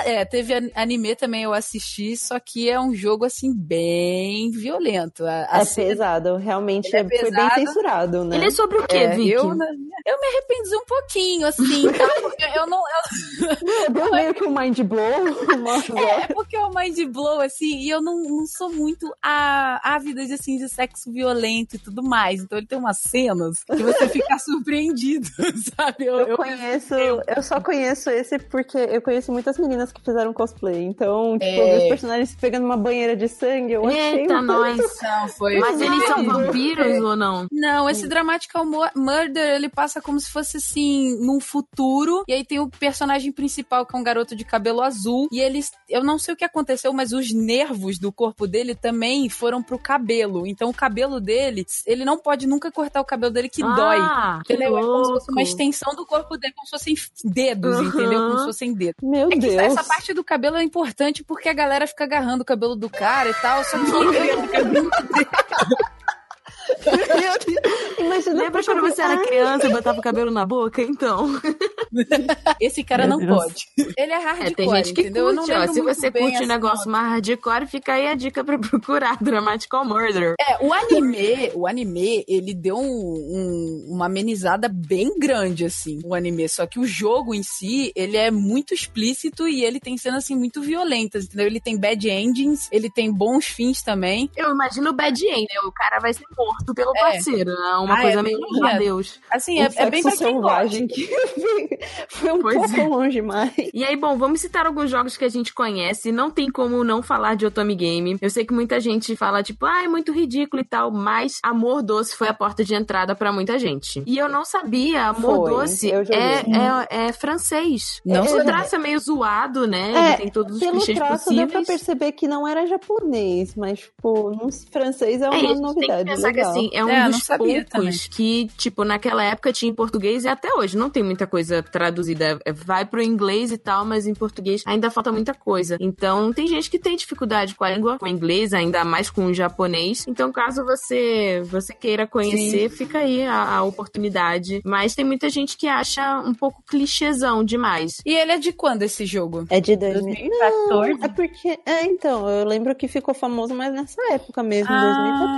é, teve an- anime também, eu assisti, só que é um jogo, assim, bem violento. A, a É cena- pesado, realmente Ele é é- foi bem pesado. censurado, né? Ele é sobre o quê, É, Vicky? eu, eu me arrependi um pouquinho, assim, tá? Porque eu não. eu- Deu meio que um mind blow. mas é porque é o mind blow, assim, e eu não, não sou muito a, ávida de, assim, de sexo violento e tudo mais. Então ele tem umas cenas que você fica surpreendido, sabe? Eu, Eu eu- conheço, eu só conheço esse porque eu conheço muitas meninas que fizeram cosplay. Então, tipo, É. os personagens se pegando uma banheira de sangue, eu achei. Eita, uma- nós. Não, foi. Mas eles são vampiros ou não? Não, esse Dramatical Mu- Murder, ele passa como se fosse assim, num futuro. E aí tem o personagem principal, que é um garoto de cabelo azul. E eles. Eu não sei o que aconteceu, mas os nervos do corpo dele também foram pro cabelo. Então o cabelo dele, ele não pode nunca cortar o cabelo dele que dói. Ah, que Entendeu? É como se fosse uma extensão do corpo dele, como se fossem dedos, Uhum. entendeu? Como se fossem dedos. Meu É que Deus. essa parte do cabelo é importante porque a galera fica agarrando o cabelo do cara e tal. Só que Imagina Lembra quando você era criança e botava o cabelo na boca? Então. Esse cara não Meu Deus. pode. Ele é É, hardcore, tem gente que entendeu? Eu não curte, ó. Se você curte um negócio mais hardcore, fica aí a dica pra procurar Dramatical Murder. É, o anime, o anime, ele deu um- um- uma amenizada bem grande, assim, o anime. Só que o jogo em si, ele é muito explícito e ele tem cenas, assim, muito violentas, entendeu? Ele tem bad endings, ele tem bons fins também. Eu imagino o bad end, né? O cara vai ser morto pelo É. parceiro, né? Uma Ah, coisa é meio meu. Deus. Assim, é, é bem pra selvagem que foi um Pois pouco é. longe demais. E aí, bom, vamos citar alguns jogos que a gente conhece. Não tem como não falar de Otome Game. Eu sei que muita gente fala, tipo, ah, é muito ridículo e tal, mas Amor Doce foi a porta de entrada pra muita gente. E eu não sabia, Amor Foi, Doce é, é, é francês. Não o traço é meio zoado, né? É, Ele tem todos os Pelo clichês traço deu pra possíveis. perceber que não era japonês, mas, tipo, francês é É, uma gente tem que novidade pensar legal. que assim, é um É, eu não poucos que, tipo, naquela época tinha em português e até hoje não tem muita coisa traduzida. É, Vai pro inglês e tal, mas em português ainda falta muita coisa. Então, tem gente que tem dificuldade com a língua, com o inglês, ainda mais com o japonês. Então, caso você você queira conhecer, fica aí a, a oportunidade. Mas tem muita gente que acha um pouco clichêzão demais. E ele é de quando esse jogo? É de 2000. 2014? Não, é porque. É, então, eu lembro que ficou famoso mais nessa época mesmo, em Ah,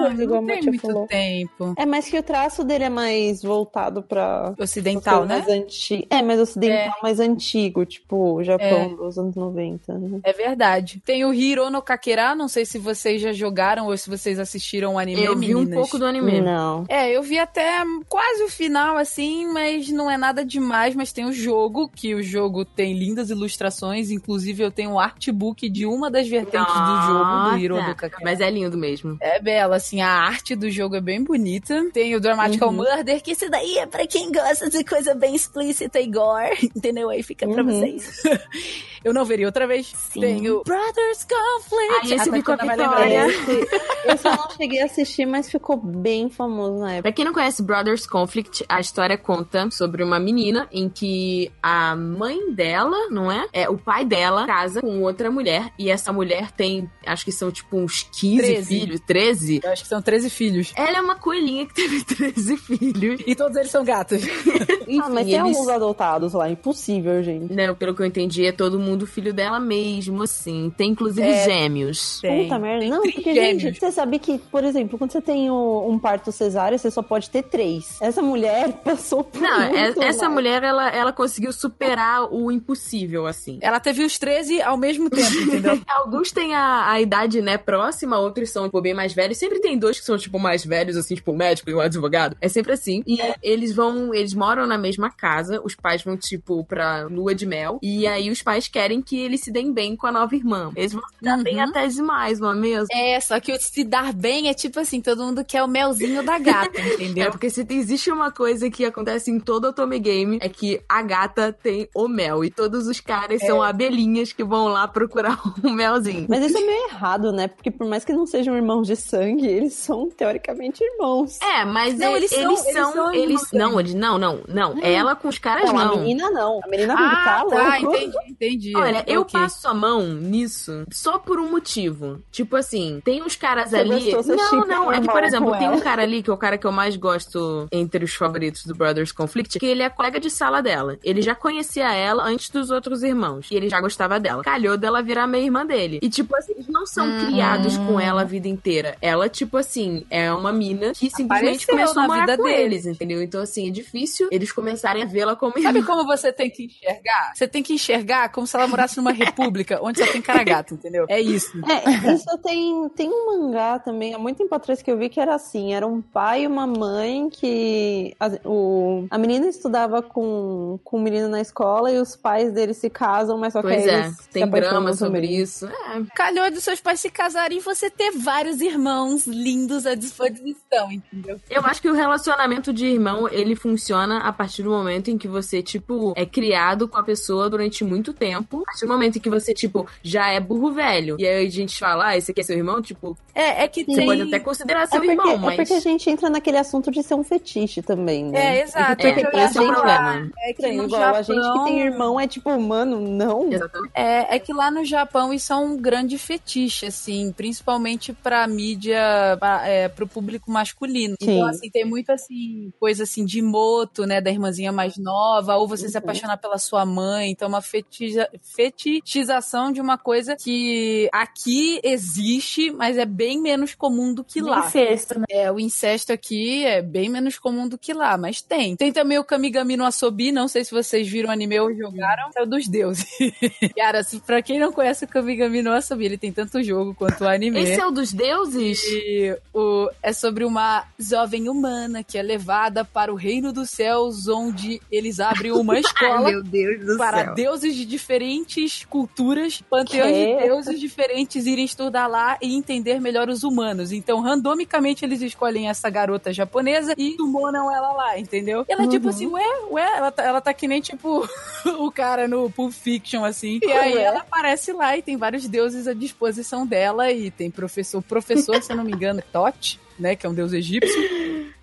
2014, igual não a tem Matia muito falou. tempo. É, mas que o traço dele é mais voltado pra. Ocidental, né? mais anti... É, mais ocidental, mais antigo, tipo, Japão dos anos 90. Né? É verdade. Tem o Hiro no Kakera, não sei se vocês já jogaram ou se vocês assistiram o anime, Eu vi um meninas. pouco do anime. Não. É, eu vi até quase o final, assim, mas não é nada demais, mas tem o jogo, que o jogo tem lindas ilustrações, inclusive eu tenho o artbook de uma das vertentes do jogo, do Hiro Nossa, do Kakera. Mas é lindo mesmo. É bela, assim, a arte do jogo é bem bonita. Tem o Dramatical Uhum. Murder, que esse daí é pra quem gosta de coisa bem explícita e gore, entendeu? Aí fica pra Uhum. vocês. eu não veria outra vez. Sim. Tem o Brothers Conflict. Ah, esse ficou vai Vitória. Esse, esse eu não cheguei a assistir, mas ficou bem famoso na época. Pra quem não conhece Brothers Conflict, a história conta sobre uma menina em que a mãe dela, não é? É, o pai dela casa com outra mulher e essa mulher tem, acho que são tipo uns 15 13. filhos, 13. Eu acho que são 13 filhos. Ela é uma coelhinha que teve 13 filhos. E todos eles são gatos. Enfim, ah, mas tem eles... alguns adotados lá, impossível, gente. Não, pelo que eu entendi, é todo mundo filho dela mesmo, assim. Tem inclusive É. gêmeos. Puta merda. Não, porque, trigêmeos. gente, você sabe que, por exemplo, quando você tem o- um parto cesárea, você só pode ter três. Essa mulher passou por Não, é- essa mulher, ela, ela conseguiu superar o impossível, assim. Ela teve os 13 ao mesmo tempo, entendeu? Alguns têm a, a idade, né, próxima, outros são, tipo, bem mais velhos. Sempre tem dois que são, tipo, mais velhos, assim, tipo, um médico e um advogado. É sempre assim. E eles vão, eles moram na mesma casa, os pais vão, tipo, pra lua de mel. E aí os pais querem que eles se deem bem com a nova irmã. Eles vão se dar Uhum. bem até demais, não é mesmo? É, só que o se dar bem é tipo assim, todo mundo quer o melzinho da gata, É entendeu? porque se existe uma coisa que acontece em todo Otome Game é que a gata tem o mel e todos os caras são abelhinhas que vão lá procurar o melzinho. Mas isso é meio errado, né? Porque por mais que não sejam irmãos de sangue, eles são teoricamente irmãos. É, mas Não, e- eles eles, são- eles são, eles não, eles não, não, não. Ela com os caras Não, a menina não. A menina Ah, tá tá, entendi, entendi. Olha, eu Ok. passo a mão nisso só por um motivo. Tipo assim, tem uns caras Você ali. não, não, é que, por exemplo, tem um cara ali, que é o cara que eu mais gosto entre os favoritos do Brothers Conflict, que ele é colega de sala dela. Ele já conhecia ela antes dos outros irmãos. E ele já gostava dela. Calhou dela virar meia irmã dele. E, tipo assim, não são Hum. criados com ela a vida inteira. Ela, tipo assim, é uma mina que simplesmente Apareceu começou a morar vida com deles. eles, entendeu? Então, assim, é difícil eles começarem a vê-la como Sabe como você tem que enxergar? Você tem que enxergar como se ela morasse numa república onde só tem cara gato, entendeu? É isso. É, isso tem, tem um mangá também, há muito tempo atrás que eu vi que era assim, era um pai e uma mãe que a, o, a menina estudava com, com o menino na escola e os pais deles se casam, mas só que Pois aí é, eles tem drama sobre isso. É, Calhou dos seus pais se casarem e você ter vários irmãos lindos à disposição, entendeu? Eu acho que o relacionamento de irmão, ele funciona a partir do momento em que você, tipo, é criado com a pessoa durante muito tempo. A partir do momento em que você, tipo, já é burro velho. E aí a gente fala, ah, esse aqui é seu irmão? Tipo, É, é que você tem... pode até considerar É seu porque, irmão, é mas... porque a gente entra naquele assunto de ser um fetiche também, né? É, exato. É, que eu ia esse é o problema. É que igual a gente que Japão- tem irmão é tipo, mano, não. Exatamente. É, é que lá no Japão isso é um grande fetiche, niche, assim, principalmente pra mídia, pra, é, pro público masculino. Sim. Então, assim, tem muito, assim, coisa, assim, de moto, né, da irmãzinha mais nova, ou você se apaixonar pela sua mãe, então uma fetiza, fetichização de uma coisa que aqui existe, mas é bem menos comum do que lá. Incesto, né? É, o incesto aqui é bem menos comum do que lá, mas tem. Tem também o Kamigami no Asobi, não sei se vocês viram o anime ou jogaram, é o dos deuses. Cara, se, pra quem não conhece o Kamigami no Asobi, ele tem tanto jogo quanto o anime. Esse é o dos deuses? E o, é sobre uma jovem humana que é levada para o reino dos céus, onde eles abrem uma escola Deus do para deuses de diferentes culturas, panteões Quê? de deuses diferentes irem estudar lá e entender melhor os humanos. Então, randomicamente, eles escolhem essa garota japonesa e sumonam ela lá, entendeu? E ela é tipo assim, ué, ué, ela tá, ela tá que nem tipo o cara no Pulp Fiction, assim. E aí Ué. ela aparece lá e tem vários deuses à disposição dela e tem professor, professor, se eu não me engano, Tote, né, que é um deus egípcio.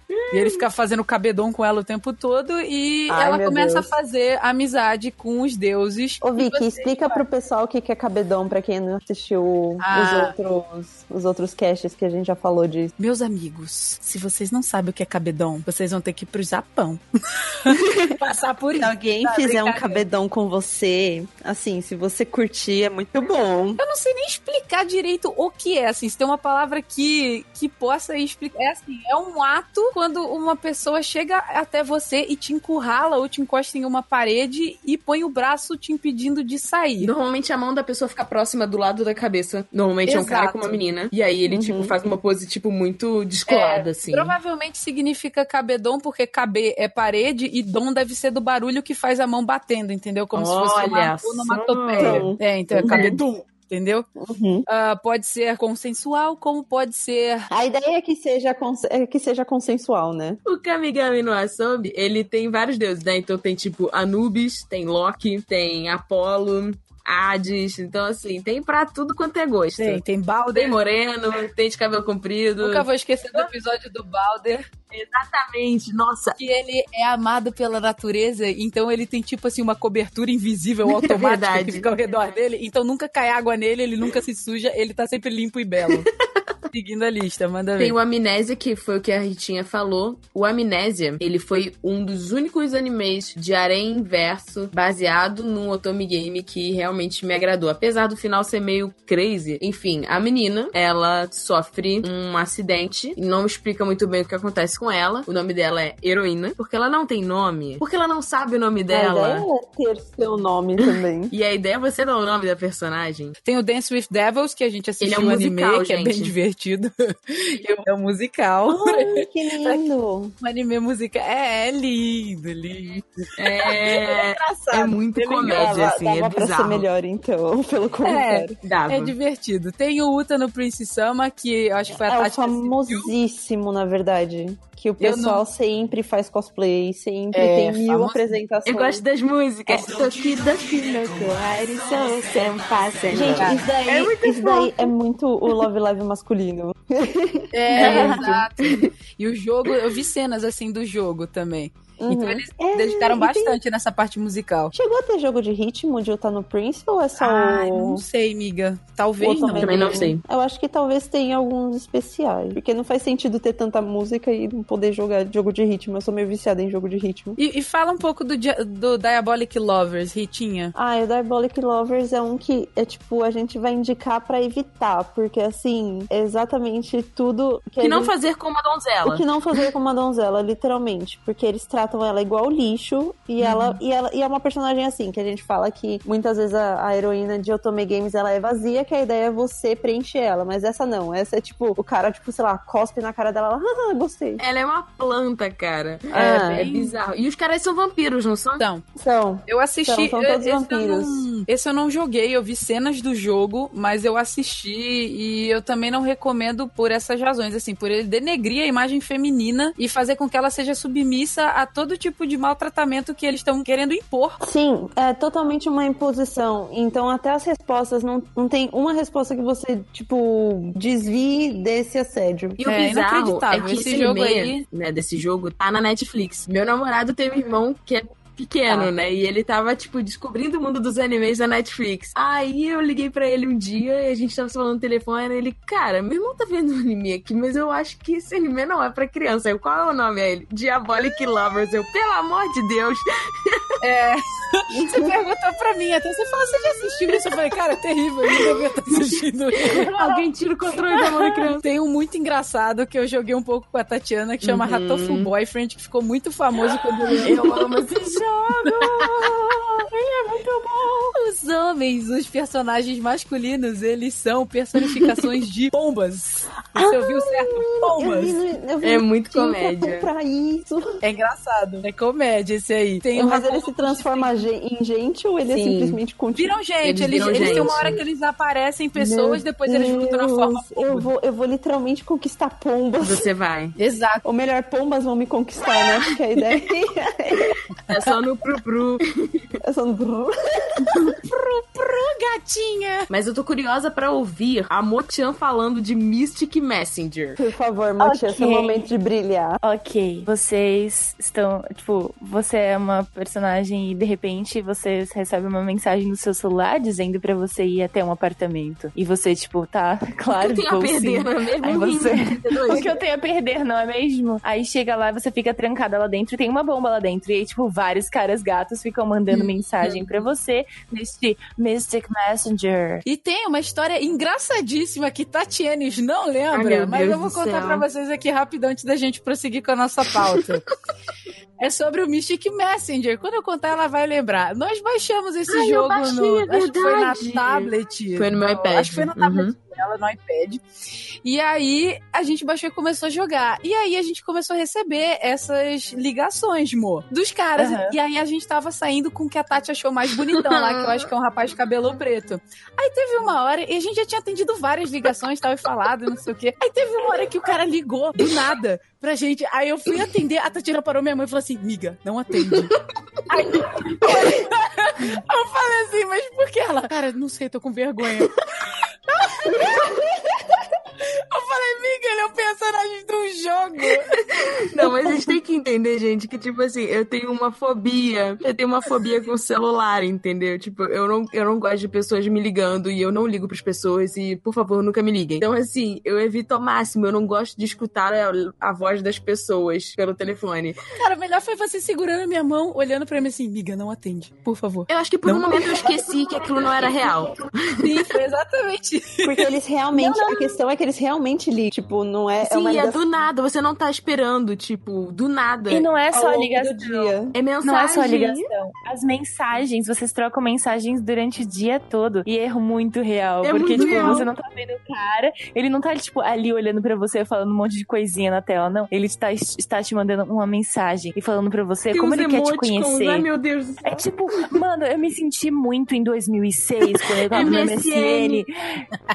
E ele fica fazendo cabedon com ela o tempo todo e Ai, ela começa Deus. a fazer amizade com os deuses. Ô, Vicky, você- explica pro pessoal o que é cabedon pra quem não assistiu Ah. os outros os outros casts que a gente já falou disso. Meus amigos, se vocês não sabem o que é cabedon, vocês vão ter que ir pro Japão. Passar por Se isso. alguém Tá, fizer um cabedon com você, assim, se você curtir, é muito bom. Eu não sei nem explicar direito o que é, assim, se tem uma palavra que, que possa explicar. É assim, é um ato quando uma pessoa chega até você e te encurrala ou te encosta em uma parede e põe o braço te impedindo de sair. Normalmente a mão da pessoa fica próxima do lado da cabeça. Normalmente é um cara Exato. com uma menina. E aí ele, Uhum. tipo, faz uma pose, tipo, muito descolada, assim. Provavelmente significa cabedon, porque caber é parede e dom deve ser do barulho que faz a mão batendo, entendeu? Como se fosse uma Olha onomatopeia. É, então é Uhum. Entendeu? Uhum. Ah, pode ser consensual, como pode ser A ideia é que seja, cons- é que seja consensual, né? O Kamigami no Asobi, ele tem vários deuses, né? Então tem, tipo, Anubis, tem Loki, tem Apolo, Hades. Então, assim, tem pra tudo quanto é gosto. Tem, tem Tem Balder. moreno, tem de cabelo comprido. Nunca vou esquecer do episódio do Balder, Exatamente. Nossa, que ele é amado pela natureza, então ele tem tipo assim uma cobertura invisível automática Verdade. que fica ao redor dele, então nunca cai água nele, ele nunca se suja, ele tá sempre limpo e belo. Seguindo a lista, manda ver. Tem o Amnésia, que foi o que a Ritinha falou. O Amnésia, ele foi um dos únicos animes de harém inverso baseado num otome game que realmente me agradou. Apesar do final ser meio crazy. Enfim, a menina, ela sofre um acidente. e Não explica muito bem o que acontece com ela. O nome dela é Heroína. Porque ela não tem nome. Porque ela não sabe o nome A dela. ideia é ter seu nome também. E a ideia é você dar o nome da personagem. Tem o Dance with Devils, que a gente assistiu Ele é um o anime, musical, que é bem gente. Divertido. é um musical. Ai, que lindo! Um anime musical. É, é lindo, lindo. É, é muito Ele comédia, assim, dava é pra ser bizarro. melhor, então, pelo comentário. Dava. É divertido. Tem o Uta no Prince Sama, que eu acho que foi a É, Tati assistiu. famosíssimo, na verdade. Que o Eu não- pessoal sempre faz cosplay, sempre É, tem mil famoso. apresentações. Eu gosto das músicas. É. Gente, Gente, isso daí, É muito isso daí é muito o Love Live masculino. É, exato. E o jogo, eu vi cenas assim do jogo também. Então Uhum. eles É, dedicaram e tem- bastante nessa parte musical. Chegou a ter jogo de ritmo de Uta no Prince ou é só Ai, o... não sei, miga. Talvez não. Também não sei. Eu acho que talvez tenha alguns especiais. Porque não faz sentido ter tanta música e não poder jogar jogo de ritmo. Eu sou meio viciada em jogo de ritmo. E, e fala um pouco do, do Diabolic Lovers, Ritinha. Ah, o Diabolic Lovers é um que é tipo, a gente vai indicar pra evitar. Porque assim, é exatamente tudo que, Que não gente- fazer como a donzela. O que não fazer com uma donzela, literalmente. Porque eles tratam ela igual lixo. E, ela, e, ela, e é uma personagem assim, que a gente fala que muitas vezes a, a heroína de Otome Games ela é vazia, que a ideia é você preencher ela. Mas essa não. Essa é tipo, o cara, tipo, sei lá, cospe na cara dela. Haha, gostei. Ela é uma planta, cara. Ah. é, é bizarro. E os caras são vampiros, não são? Então, Então, eu assisti. São- são todos esse eu vampiros. não- esse eu não joguei, eu vi cenas do jogo, mas eu assisti e eu também não recomendo por essas razões, assim, por ele denegrir a imagem feminina e fazer com que ela seja submissa a todo tipo de maltratamento que eles estão querendo impor. sim, é totalmente uma imposição. Então, até as respostas, não, não tem uma resposta que você, tipo, desvie desse assédio. E o É, bizarro é que Esse esse jogo anime, aí- né, desse jogo tá na Netflix. Meu namorado tem um irmão que é pequeno, né? E ele tava, tipo, descobrindo o mundo dos animes da Netflix. Aí eu liguei pra ele um dia e a gente tava falando no telefone e ele, cara, meu irmão tá vendo um anime aqui, mas eu acho que esse anime não é pra criança. Eu, qual é o nome? Aí ele, Diabolic Lovers. Eu, pelo amor de Deus. É. Você perguntou pra mim, até você falou, você já assistiu isso? Eu falei, cara, é terrível, eu não devia estar assistindo isso. Alguém tira o controle da mão da criança. Tem um muito engraçado que eu joguei um pouco com a Tatiana, que chama Uhum. Ratofu Boyfriend, que ficou muito famoso quando eu Eu amo esse jogo. Ele é muito bom. Os homens, os personagens masculinos, eles são personificações de pombas. Você ouviu certo? Vi É muito comédia. Pra isso. É engraçado. É comédia esse aí. Tem Mas ele se transforma em gente ou ele é Sim. simplesmente continua? Viram gente, Eles eles, viram eles têm uma gente. hora que eles aparecem pessoas, depois eles voltam na forma eu vou, eu vou literalmente conquistar pombas. Você vai. Exato. Ou melhor, pombas vão me conquistar, né? Porque a ideia É só no pru-pru. é só no... Gatinha! Mas eu tô curiosa pra ouvir a Mochan falando de Mystic Messenger. Por favor, Matias, Ok. é o momento de brilhar. Ok, vocês estão. Tipo, você é uma personagem e de repente vocês recebem uma mensagem no seu celular dizendo pra você ir até um apartamento. E você, tipo, tá, claro, eu tenho a sim. perder, não é mesmo? Aí você- Rindo, O que eu tenho a perder, não é mesmo? Aí chega lá, você fica trancada lá dentro e tem uma bomba lá dentro. E aí, tipo, vários caras gatos ficam mandando mensagem pra você nesse Mystic Messenger. E tem uma história engraçadíssima que Tatianes não Ai, lembra, meu mas Deus eu vou contar pra vocês aqui rapidão antes da gente prosseguir com a nossa pauta. É sobre o Mystic Messenger. Quando eu contar, ela vai lembrar. Nós baixamos esse Ai, jogo baixei, no. é acho que foi na tablet. Foi no meu iPad. Acho que foi na tablet Uhum. dela, no iPad. E aí a gente baixou e começou a jogar. E aí a gente começou a receber essas ligações, Mo, dos caras. Aham. E aí a gente tava saindo com o que a Tati achou mais bonitão lá, que eu acho que é um rapaz de cabelo preto. Aí teve uma hora, e a gente já tinha atendido várias ligações, tava falado, não sei o quê. Aí teve uma hora que o cara ligou do nada pra gente. Aí eu fui atender, a Tatiana parou minha mãe e falou assim: miga, não atende. Aí eu falei assim, mas por que ela? Cara, não sei, tô com vergonha. Eu falei, miga, ele é um personagem de um jogo. Não, mas a gente tem que entender, gente, que, tipo assim, eu tenho uma fobia. Eu tenho uma fobia com o celular, entendeu? Tipo, eu não, eu não gosto de pessoas me ligando e eu não ligo pras pessoas e, por favor, nunca me liguem. Então, assim, eu evito ao máximo. Eu não gosto de escutar a, a voz das pessoas pelo telefone. Cara, melhor foi você segurando a minha mão, olhando pra mim assim, miga, não atende, por favor. Eu acho que por um Não. momento eu esqueci que aquilo não era real. Sim, foi exatamente isso. Porque eles realmente. A questão é que eles realmente ligam. Tipo, não é. é Sim, uma é ligação do nada. Você não tá esperando, tipo, do nada. E não é só a ligação. do dia. É mensagem. Não é só a ligação. As mensagens, vocês trocam mensagens durante o dia todo. E é muito real. É porque, muito tipo, real. você não tá vendo o cara. Ele não tá, tipo, ali olhando pra você, falando um monte de coisinha na tela. Não. Ele está, está te mandando uma mensagem e falando pra você Tem como ele quer te conhecer. Ai, meu Deus do céu. É tipo, mano, eu me senti muito em 2006, quando eu tava no MSN.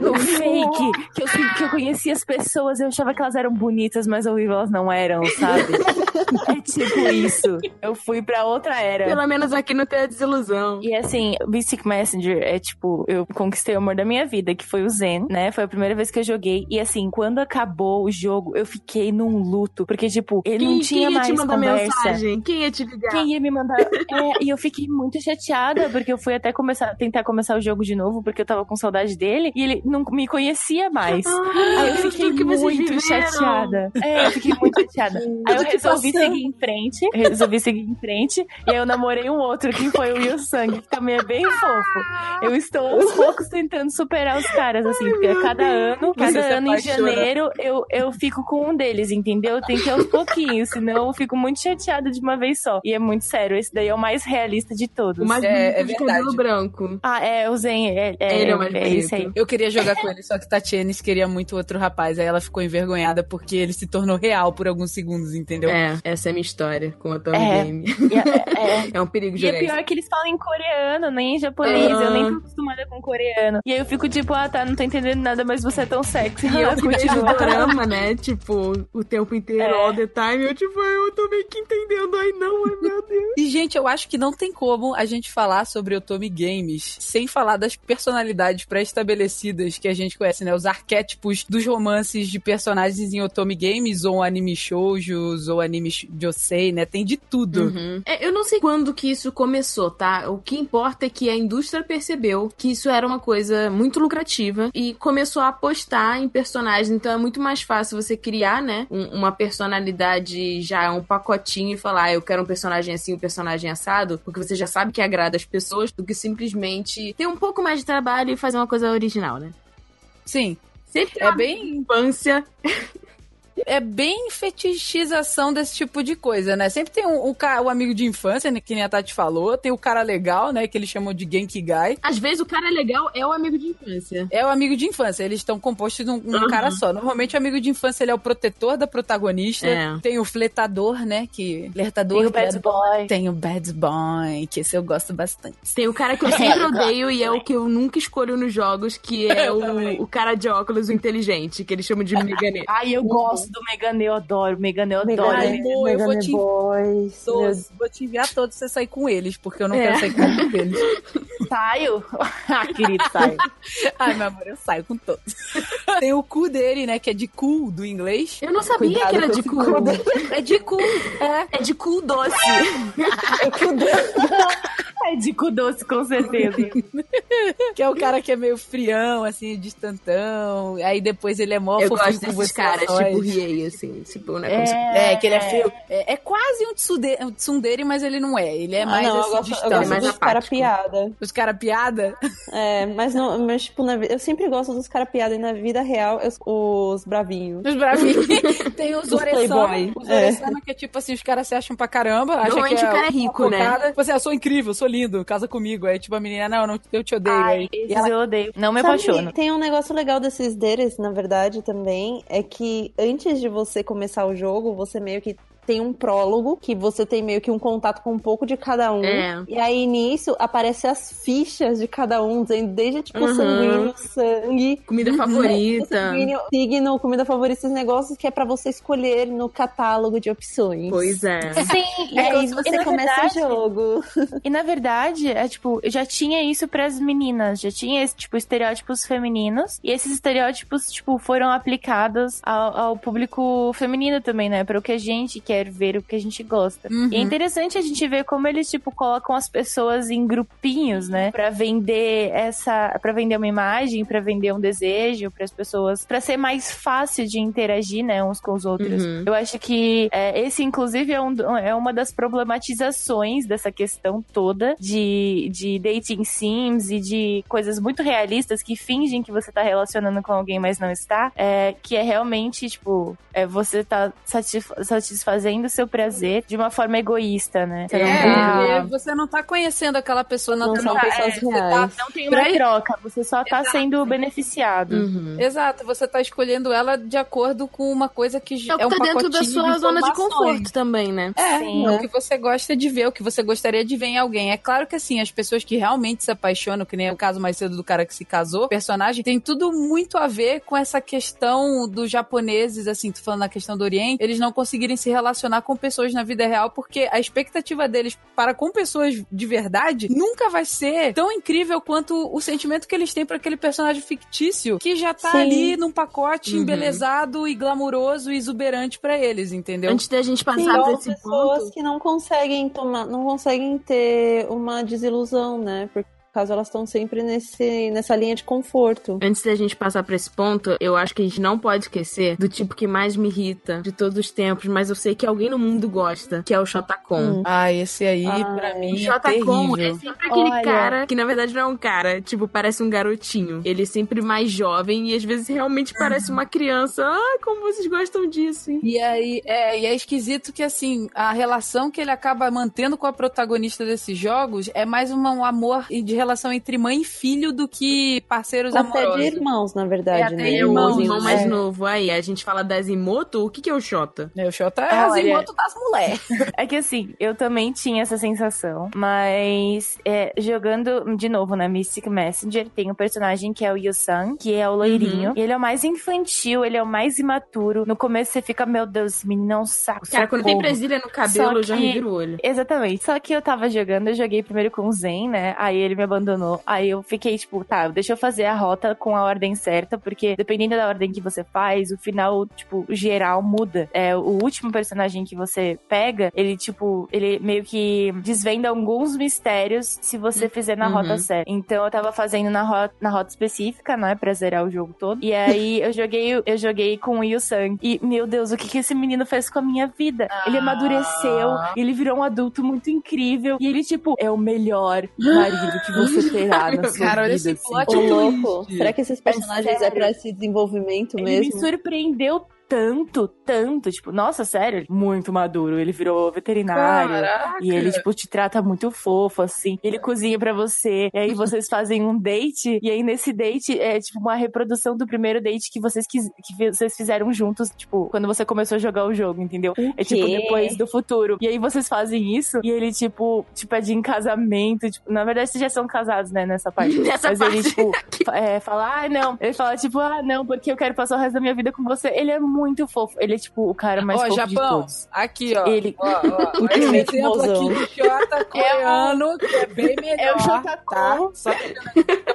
No fake, que eu, que eu conhecia as pessoas, eu achava que elas eram bonitas, mas ao vivo elas não eram, sabe? é tipo isso. Eu fui pra outra era. Pelo menos aqui não tem a desilusão. E assim, o Mystic Messenger é tipo, eu conquistei o amor da minha vida, que foi o Zen, né? Foi a primeira vez que eu joguei. E assim, quando acabou o jogo, eu fiquei num luto. Porque, tipo, ele Quem, não tinha mais conversa. Mensagem? Quem ia te ligar? Quem ia me mandar. É, e eu fiquei muito chateada, porque eu fui até começar, tentar começar o jogo de novo, porque eu tava com saudade dele, e ele não me conhecia mais. Ah, Aí eu fiquei muito chateada. É, eu fiquei muito chateada. Aí eu resolvi seguir em frente. Resolvi seguir em frente. E aí eu namorei um outro, que foi o Will Sang, que também é bem fofo. Eu estou aos poucos tentando superar os caras, assim, porque a cada ano, cada ano em janeiro, eu, eu fico com um deles, entendeu? Tem que ir aos pouquinhos, senão eu fico muito chateada de uma vez só. E é muito sério, esse daí é o mais realista de todos. O mais É, bonito é de cabelo verdade. branco. Ah, é, o Zen, é, é, Ele é o mais é isso aí. bonito. Eu queria jogar com ele, só que Tatianes queria muito outro rapaz. Aí ela ficou envergonhada porque ele se tornou real por alguns segundos, entendeu? É, essa é a minha história com a Tommy É. Game. E é- é- É um perigo E jogar é pior isso. que eles falam em coreano, nem em japonês. Eu nem Aham. tô acostumada com coreano. E aí eu fico tipo, ah tá, não tô entendendo nada, mas você é tão sexy. E eu Ah, vejo continua. drama, né? Tipo, o tempo inteiro, É. all the time. Eu, tipo, eu tô meio que entendendo. Ai, não, ai, meu Deus. E, gente, eu acho que não tem como a gente falar sobre Otome Games sem falar das personalidades pré-estabelecidas que a gente conhece, né? Os arquétipos dos romances de personagens em Otome Games, ou anime shoujos, ou anime josei, né? Tem de tudo. Uhum. É, eu não sei quando que isso começou, tá? O que importa é que a indústria percebeu que isso era uma coisa muito lucrativa e começou a apostar em personagens. Então é muito mais fácil você criar, né, um- uma personalidade já, um pacotinho e falar, ah, eu quero um personagem assim, um personagem assado, porque você já sabe que agrada as pessoas, do que simplesmente ter um pouco mais de trabalho e fazer uma coisa original, né? Sim. Sempre É bem, infância. é bem fetichização desse tipo de coisa, né? Sempre tem um, um, ca- o amigo de infância, né, que nem a Tati falou, tem o cara legal, né, que eles chamam de Genki Guy. Às vezes o cara legal é o amigo de infância. É o amigo de infância, eles estão compostos num, num Uhum. cara só. Normalmente o amigo de infância ele é o protetor da protagonista. É. Tem o fletador, né? Que. Flertador. Tem o Bad é- Boy. Tem o Bad Boy, que esse eu gosto bastante. Tem o cara que eu sempre odeio e é o que eu nunca escolho nos jogos, que é o, o cara de óculos, o inteligente, que eles chamam de Meganê. Ai, eu gosto do Megane, eu adoro. Megane, eu adoro. Ai, Megane, amor, eu vou Megane te- Boys. meu Todos, vou te enviar todos você sair com eles, porque eu não É. quero sair com nenhum deles. Saio? ah, querido, saio. Ai, meu amor, eu saio com todos. Tem o cu dele, né? Que é de cool do inglês. Eu não sabia Cuidado que era de cu. cu É de cu. É. É de cu doce. É de cu doce, com certeza. Que é o cara que é meio frião, assim, distantão. Aí depois ele é mó Eu fofinho gosto com desses você. caras, tipo é- assim. Tipo, né? como se- É, que ele é feio. É, é quase um tsundere, um tsundere, mas ele não é. Ele é Ah, mais não, eu assim, gosto, eu distante. gosto mais dos cara apático. piada. Os cara piada. É, mas, não, mas tipo, na eu sempre gosto dos cara piada e na vida real, eu- os bravinhos. Os bravinhos. Tem os Os playboy, Os é. Oresama que é tipo assim, os caras se acham pra caramba. Que Normalmente é o cara é rico, né? focada. Você, eu sou incrível, sou lindo, casa comigo. Aí tipo a menina, não, não eu te odeio. Ai, aí, esses e ela eu odeio. Não me Sabe, apaixono. Tem um negócio legal desses deles, na verdade, também, é que antes de você começar o jogo, você meio que tem um prólogo, que você tem meio que um contato com um pouco de cada um. É. E aí nisso aparece as fichas de cada um, dizendo desde tipo Uhum. sanguíneo, sangue, Comida favorita. sanguíneo, signo, comida favorita, esses negócios que é pra você escolher no catálogo de opções. Pois é. Sim, E aí e você começa verdade- o jogo. E na verdade, é tipo, eu já tinha isso pras meninas, já tinha esse tipo estereótipos femininos, e esses estereótipos, tipo, foram aplicados ao, ao público feminino também, né? Para o que a gente quer ver, o que a gente gosta. Uhum. E é interessante a gente ver como eles, tipo, colocam as pessoas em grupinhos, né? Pra vender essa. para vender uma imagem, pra vender um desejo para as pessoas, pra ser mais fácil de interagir, né? Uns com os outros. Uhum. Eu acho que é, esse, inclusive, é, um, é uma das problematizações dessa questão toda de, de dating sims e de coisas muito realistas que fingem que você tá relacionando com alguém, mas não está. É, que é realmente, tipo, é, você tá satisf- satisfazendo seu prazer de uma forma egoísta, né? Você não É, tá- porque você não tá conhecendo aquela pessoa Não são naturalmente. pessoas você tá- reais. não tem uma Pra- troca, você só tá sendo beneficiado. Uhum. Exato, você tá escolhendo ela de acordo com uma coisa que É o que é um tá dentro da sua zona de conforto também, né? É, Sim. é o que você gosta de ver, o que você gostaria de ver em alguém. É claro que assim, as pessoas que realmente se apaixonam, que nem o caso mais cedo do cara que se casou, personagem, tem tudo muito a ver com essa questão dos japoneses, assim, tu falando na questão do Oriente, eles não conseguirem se relacionar com pessoas na vida real, porque a expectativa deles para com pessoas de verdade nunca vai ser tão incrível quanto o sentimento que eles têm para aquele personagem fictício que já tá Sim. ali num pacote Uhum. embelezado e glamuroso e exuberante para eles, entendeu? Antes da gente passar Sim, são esse pessoas ponto. que não conseguem tomar, não conseguem ter uma desilusão, né? Por causa elas estão sempre nesse, nessa linha de conforto. Antes da gente passar pra esse ponto, eu acho que a gente não pode esquecer do tipo que mais me irrita de todos os tempos, mas eu sei que alguém no mundo gosta, que é o Shotacon. Hum. Ah, esse aí, Ai, pra mim, é Shotacon é sempre aquele Olha. cara que na verdade não é um cara, tipo, parece um garotinho. Ele é sempre mais jovem e às vezes realmente parece uma criança. Ah, como vocês gostam disso, hein? E aí, é, e é esquisito que, assim, a relação que ele acaba mantendo com a protagonista desses jogos é mais uma- um amor de relação entre mãe e filho do que parceiros Até amorosos. de irmãos, na verdade, É, até né? É o Irmãozinhos, irmão mais é. novo. Aí, a gente fala das Imoto, o que, que é o Shota? É, O Xota é Olha. Azimoto das mulheres. É que assim, eu também tinha essa sensação, mas é, jogando de novo na Mystic Messenger, tem um personagem que é o Yusan, que é o loirinho. E ele é o mais infantil, ele é o mais imaturo. No começo você fica, meu Deus, esse menino é um saco. Cara, quando tem socorro. presilha no cabelo, Só eu já que- reviro o olho. Exatamente. Só que eu tava jogando, eu joguei primeiro com o Zen, né? Aí ele me abandonou. Aí eu fiquei, tipo, tá, deixa eu fazer a rota com a ordem certa, porque dependendo da ordem que você faz, o final, tipo, geral muda. É, o último personagem que você pega, ele, tipo, ele meio que desvenda alguns mistérios se você fizer na Uhum. rota certa. Então eu tava fazendo na rota, na rota específica, né, pra zerar o jogo todo. E aí eu joguei, eu joguei com o Yu Sang. E, meu Deus, o que que esse menino fez com a minha vida? Ele amadureceu, ele virou um adulto muito incrível. E ele, tipo, é o melhor marido que você terá na sua Cara, olha vida. esse assim. plot Ô, twist. louco, será que esses personagens é, pra esse desenvolvimento Ele me mesmo? surpreendeu tanto, tanto. Tipo, nossa, sério, muito maduro. Ele virou veterinário. Caraca. E ele, tipo, te trata muito fofo, assim. Ele cozinha pra você. E aí vocês fazem um date. E aí nesse date é, tipo, uma reprodução do primeiro date que vocês, quis, que vocês fizeram juntos, tipo, quando você começou a jogar o jogo, entendeu? É tipo, depois do futuro. E aí vocês fazem isso. E ele, tipo, te pede em casamento. Tipo, na verdade, vocês já são casados, né, nessa parte. Nessa Mas parte. ele, tipo, é, fala, ah, não. Ele fala, tipo, ah, não, porque eu quero passar o resto da minha vida com você. Ele é muito fofo. Ele é, tipo, o cara mais Ó, fofo de Japão, todos. aqui, ó. Ele- Ó, ó. O Esse exemplo aqui do Jota coreano, que é bem melhor. É o Jota tá? Só que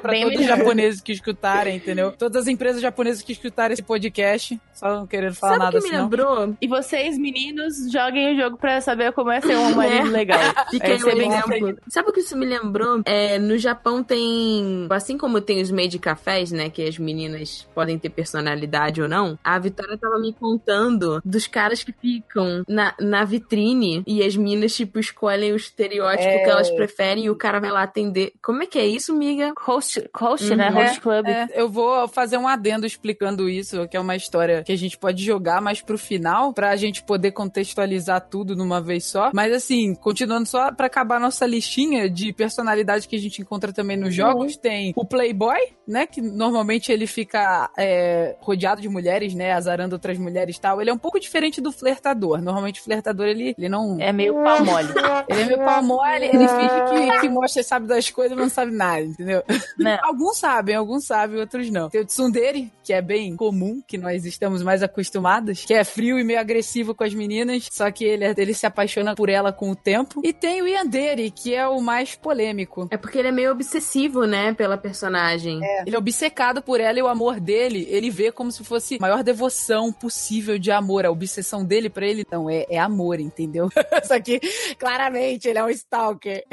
pra Bem todos os melhor. japoneses que escutarem, entendeu? Todas as empresas japonesas que escutarem esse podcast, só não querendo falar Sabe o nada que me assim, não. lembrou? E vocês, meninos, joguem o jogo pra saber como é ser um marido É. legal. Fica É, ser bem exemplo. Sabe o que isso me lembrou? É, no Japão tem. Assim como tem os made cafés, né? Que as meninas podem ter personalidade ou não. A Vitória tava me contando dos caras que ficam na, na vitrine e as meninas, tipo, escolhem o estereótipo É. que elas preferem e o cara vai lá atender. Como é que é isso, miga? Host, host né? Uhum. Host Club. É, eu vou fazer um adendo explicando isso, que é uma história que a gente pode jogar mais pro final, pra gente poder contextualizar tudo numa vez só. Mas assim, continuando só pra acabar nossa listinha de personalidade que a gente encontra também nos jogos, tem o Playboy, né? Que normalmente ele fica é, rodeado de mulheres, né? Azarando outras mulheres e tal. Ele é um pouco diferente do flertador. Normalmente o flertador, ele, ele não. É meio pau mole. Ele é meio pau mole, ele finge que, que mostra e sabe das coisas, mas não sabe nada, entendeu? Né? Alguns sabem, alguns sabem, outros não. Tem o Tsundere, que é bem comum, que nós estamos mais acostumados, que é frio e meio agressivo com as meninas, só que ele, ele se apaixona por ela com o tempo. E tem o Yandere, que é o mais polêmico. É porque ele é meio obsessivo, né? Pela personagem. Ele é obcecado por ela e o amor dele, ele vê como se fosse a maior devoção possível de amor. A obsessão dele pra ele, não, é, é amor, entendeu? Só que, claramente, ele é um stalker.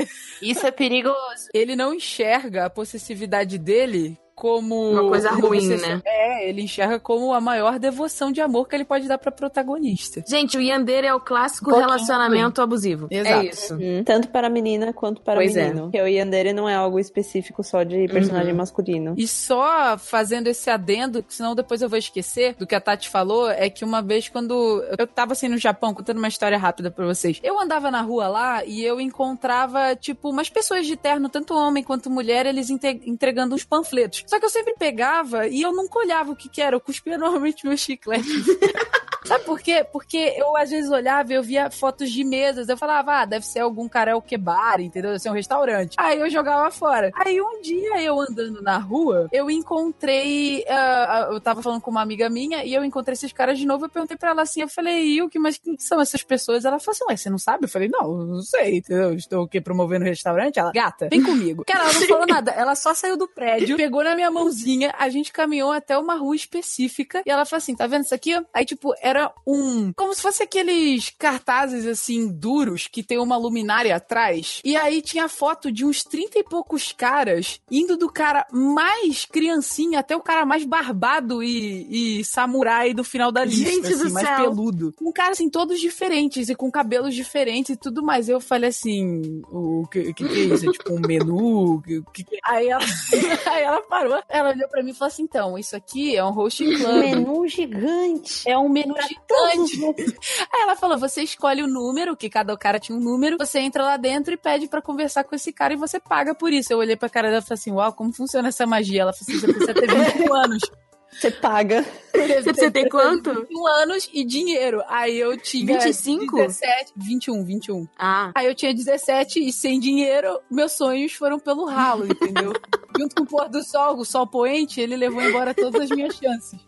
Isso é perigoso. Ele não enxerga a possessividade dele como Uma coisa ruim, né? É, ele enxerga como a maior devoção de amor que ele pode dar pra protagonista. Gente, o Yandere é o clássico Um relacionamento abusivo. Exato. É isso. Hum, tanto para a menina quanto para Pois o é. menino. Porque o Yandere não é algo específico só de personagem Uhum. masculino. E só fazendo esse adendo, senão depois eu vou esquecer do que a Tati falou, é que uma vez quando eu tava assim no Japão, contando uma história rápida pra vocês, eu andava na rua lá e eu encontrava, tipo, umas pessoas de terno, tanto homem quanto mulher, eles entregando uns panfletos. Só que eu sempre pegava e eu nunca olhava o que que era, eu cuspia normalmente meu chiclete. Sabe por quê? Porque eu às vezes olhava e eu via fotos de mesas. Eu falava, ah, deve ser algum karaokê bar, entendeu? Deve ser um restaurante. Aí eu jogava fora. Aí um dia eu andando na rua, eu encontrei. ah, eu tava falando com uma amiga minha e eu encontrei esses caras de novo. Eu perguntei pra ela assim: eu falei, Yuki, mas quem são essas pessoas? Ela falou assim: ué, você não sabe? Eu falei, não, não sei, entendeu? Estou o quê? Promovendo restaurante? Ela, gata, vem comigo. Cara, ela não falou nada. Ela só saiu do prédio, pegou na minha mãozinha, a gente caminhou até uma rua específica e ela falou assim: tá vendo isso aqui? Aí, tipo, era um. Como se fosse aqueles cartazes assim, duros, que tem uma luminária atrás. E aí tinha foto de uns 30 e poucos caras, indo do cara mais criancinha até o cara mais barbado e, e samurai do final da lista, Gente assim, do mais céu. peludo. Com caras assim, todos diferentes e com cabelos diferentes e tudo mais. Eu falei assim: o que, que, que é isso? É tipo um menu? Que, que é? Aí ela, aí ela parou, ela olhou pra mim e falou assim: então, isso aqui é um host club. Menu gigante. É um menu gigante. Aí ela falou: você escolhe o número, que cada cara tinha um número, você entra lá dentro e pede pra conversar com esse cara e você paga por isso. Eu olhei pra cara dela e falei assim: uau, como funciona essa magia? Ela falou assim: você precisa ter 21 anos. Você paga. Você precisa ter quanto? 21 anos e dinheiro. Aí eu tinha 25? 17, 21, 21. Ah. Aí eu tinha 17 e sem dinheiro, meus sonhos foram pelo ralo, entendeu? junto com o pôr do sol, o sol poente, ele levou embora todas as minhas chances.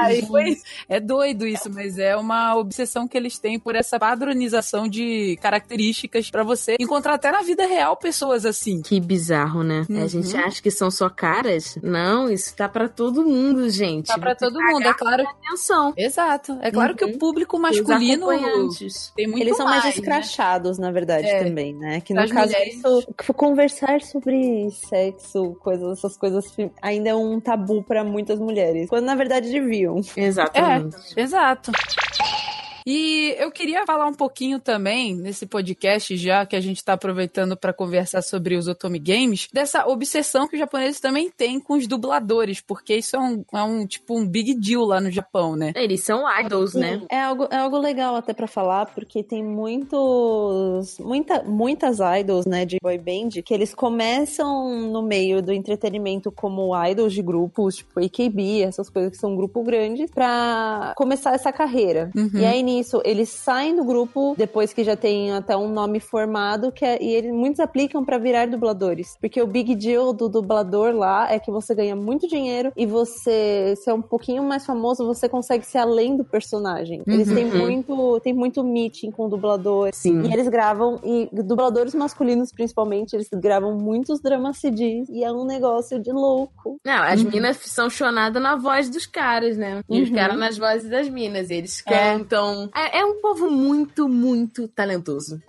Aí foi isso. É doido isso, mas é uma obsessão que eles têm por essa padronização de características pra você encontrar até na vida real pessoas assim. Que bizarro, né? A Uhum. gente acha que são só caras. Não, isso tá pra todo mundo, gente. Tá pra Tem todo que mundo, é claro. atenção. Exato. É claro que o público Os masculino tem muito Eles são mais, né? escrachados, na verdade, É. também, né? Que no Das caso mulheres. isso, conversar sobre sexo, coisas, essas coisas ainda é um tabu pra muitas mulheres. Quando na verdade deviam. Exatamente. Exato. E eu queria falar um pouquinho também, nesse podcast, já que a gente tá aproveitando para conversar sobre os Otome Games, dessa obsessão que os japoneses também têm com os dubladores, porque isso é um, é um tipo um big deal lá no Japão, né? Eles são idols, né? É algo, é algo legal até pra falar, porque tem muitos. Muita, muitas idols, né, de boy band, que eles começam no meio do entretenimento como idols de grupos, tipo AKB, essas coisas que são um grupo grande, pra começar essa carreira. Uhum. E aí nisso, eles saem do grupo depois que já tem até um nome formado, que é, e eles, muitos aplicam pra virar dubladores. Porque o big deal do dublador lá é que você ganha muito dinheiro e você, se é um pouquinho mais famoso, você consegue ser além do personagem. Eles têm Uhum. muito, tem muito meeting com o dublador. Sim. E eles gravam, e dubladores masculinos principalmente, eles gravam muitos dramas CDs e é um negócio de louco. Não, as minas são chonadas na voz dos caras, né? E os Uhum. caras nas vozes das minas. Eles É. cantam. É, é um povo muito, muito talentoso.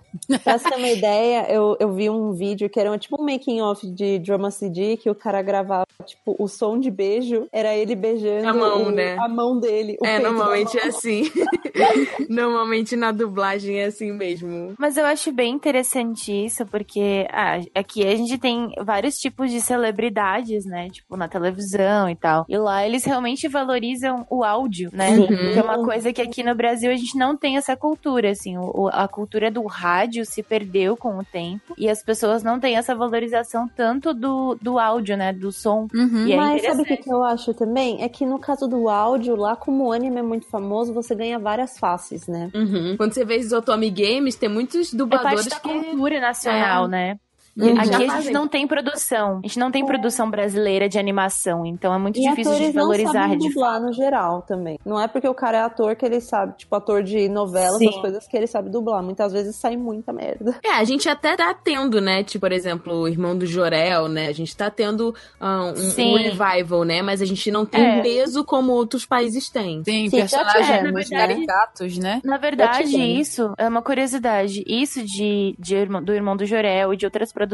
Pra você ter uma ideia, eu, eu vi um vídeo que era um- tipo um making off de drama CD que o cara gravava, tipo, o som de beijo era ele beijando A mão, o- né? a mão dele. o é, normalmente mão. é assim. normalmente na dublagem é assim mesmo. Mas eu acho bem interessante isso, porque ah, aqui a gente tem vários tipos de celebridades, né? Tipo, na televisão e tal. E lá eles realmente valorizam o áudio, né? Sim. Que é uma coisa que aqui no Brasil a gente não tem essa cultura, assim. O- a cultura do rádio se perdeu com o tempo. E as pessoas não têm essa valorização tanto do, do áudio, né? Do som. Uhum. E é Mas sabe o que, que eu acho também? É que no caso do áudio, lá como o anime é muito famoso, você ganha várias faces, né? Uhum. Quando você vê esses Otome Games, tem muitos É dubladores parte da que... cultura nacional, É. né? Já Aqui a gente não tem produção. A gente não tem produção brasileira de animação, então é muito E difícil de não valorizar de dublar no geral também. Não é porque o cara é ator que ele sabe, tipo, ator de novela, Sim. essas coisas que ele sabe dublar. Muitas vezes sai muita merda. É, a gente até tá tendo, né? Tipo, por exemplo, o irmão do Jorel, né? A gente tá tendo ah, um, um revival, né? Mas a gente não tem É. peso como outros países têm. Tem Sim, personagens muito né? caricatos, né? Na verdade, isso é uma curiosidade. Isso de, de Irmão- do Irmão do Jorel e de outras produções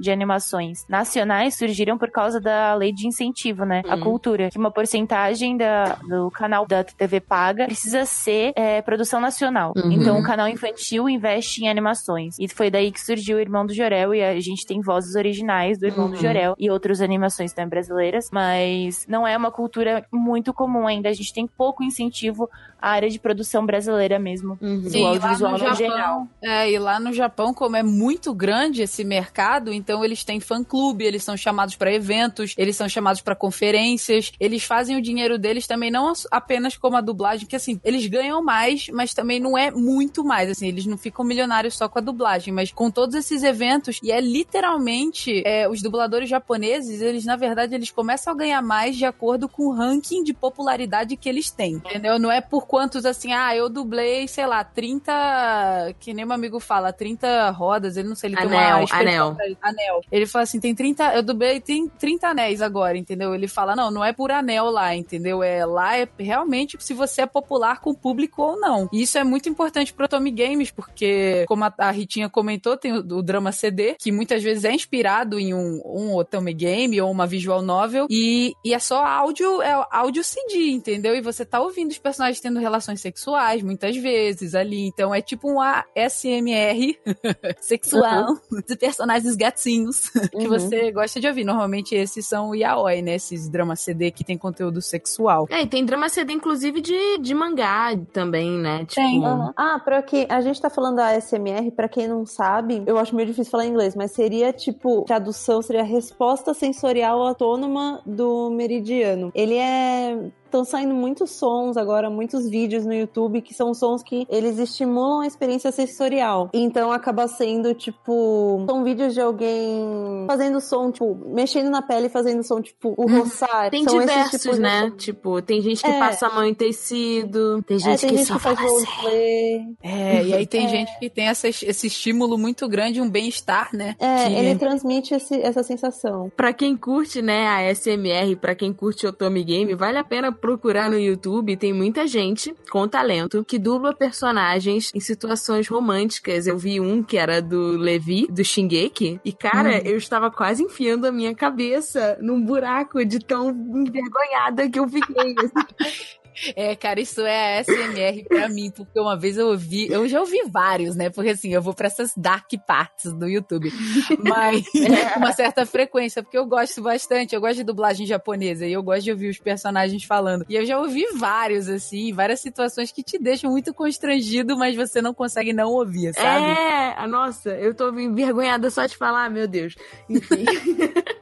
de animações nacionais surgiram por causa da lei de incentivo, né? A Hum. cultura. Que uma porcentagem da, do canal da TV paga precisa ser é, produção nacional. Uhum. Então o canal infantil investe em animações. E foi daí que surgiu o Irmão do Jorel e a gente tem vozes originais do Irmão do Uhum. Jorel e outras animações também brasileiras. Mas não é uma cultura muito comum ainda. A gente tem pouco incentivo à área de produção brasileira mesmo. Uhum. do Sim, lá audiovisual no no Japão, geral. É, e lá no Japão, como é muito grande esse mercado, então eles têm fã-clube, eles são chamados para eventos, eles são chamados para conferências, eles fazem o dinheiro deles também não as- apenas como a dublagem, que assim, eles ganham mais, mas também não é muito mais, assim, eles não ficam milionários só com a dublagem, mas com todos esses eventos, e é literalmente, é, os dubladores japoneses, eles na verdade, eles começam a ganhar mais de acordo com o ranking de popularidade que eles têm, entendeu? Não é por quantos assim, ah, eu dublei, sei lá, 30, que nem meu amigo fala, 30 rodas, ele não sei, ele tem Anel, uma expressão anel. anel. Ele fala assim, tem 30, eu dublei, tem 30 anéis agora, entendeu? Ele fala, não, não é por anel lá, entendeu? É lá é realmente se você é popular com o público ou não. E isso é muito importante pro Tommy Games, porque como a, a Ritinha comentou, tem o, o drama CD, que muitas vezes é inspirado em um, um Otome Game ou uma visual novel, e, e é só áudio, é áudio CD, entendeu? E você tá ouvindo os personagens tendo relações sexuais, muitas vezes, ali. Então é tipo um ASMR sexual de personagens gatinhos que Uhum. você gosta de ouvir. Normalmente esses são o yaoi, né? Esses drama CD que tem conteúdo sexual. É, e tem drama CD, inclusive, de, de mangá também, né? Tipo, Tem. Aham. Ah, pra que a gente tá falando da ASMR, pra quem não sabe, eu acho meio difícil falar inglês, mas seria tipo, tradução seria resposta sensorial autônoma do meridiano. Ele é estão saindo muitos sons agora, muitos vídeos no YouTube que são sons que eles estimulam a experiência sensorial. Então acaba sendo tipo, são vídeos de alguém fazendo som, tipo, mexendo na pele, fazendo som, tipo, o roçar. Tem são esses diversos, tipos de né? som. Tipo, tem gente que É. passa a mão em tecido, tem É, gente tem que gente só que faz fala assim. É, roleplay. e aí tem É. gente que tem essa, esse estímulo muito grande, um bem-estar, né? É, Que- ele transmite esse- essa sensação. Pra quem curte, né, a SMR, pra quem curte Otome Game, vale a pena procurar no YouTube. Tem muita gente com talento que dubla personagens em situações românticas. Eu vi um que era do Levi, do Shingeki, e cara, eu estava quase enfiando a minha cabeça num buraco de tão envergonhada que eu fiquei. assim. É, cara, isso é a SMR pra mim, porque uma vez eu ouvi, eu já ouvi vários, né? Porque assim, eu vou pra essas dark parts do YouTube, mas com uma certa frequência, porque eu gosto bastante, eu gosto de dublagem japonesa e eu gosto de ouvir os personagens falando. E eu já ouvi vários, assim, várias situações que te deixam muito constrangido, mas você não consegue não ouvir, sabe? É, nossa, eu tô envergonhada só de falar, meu Deus. Enfim.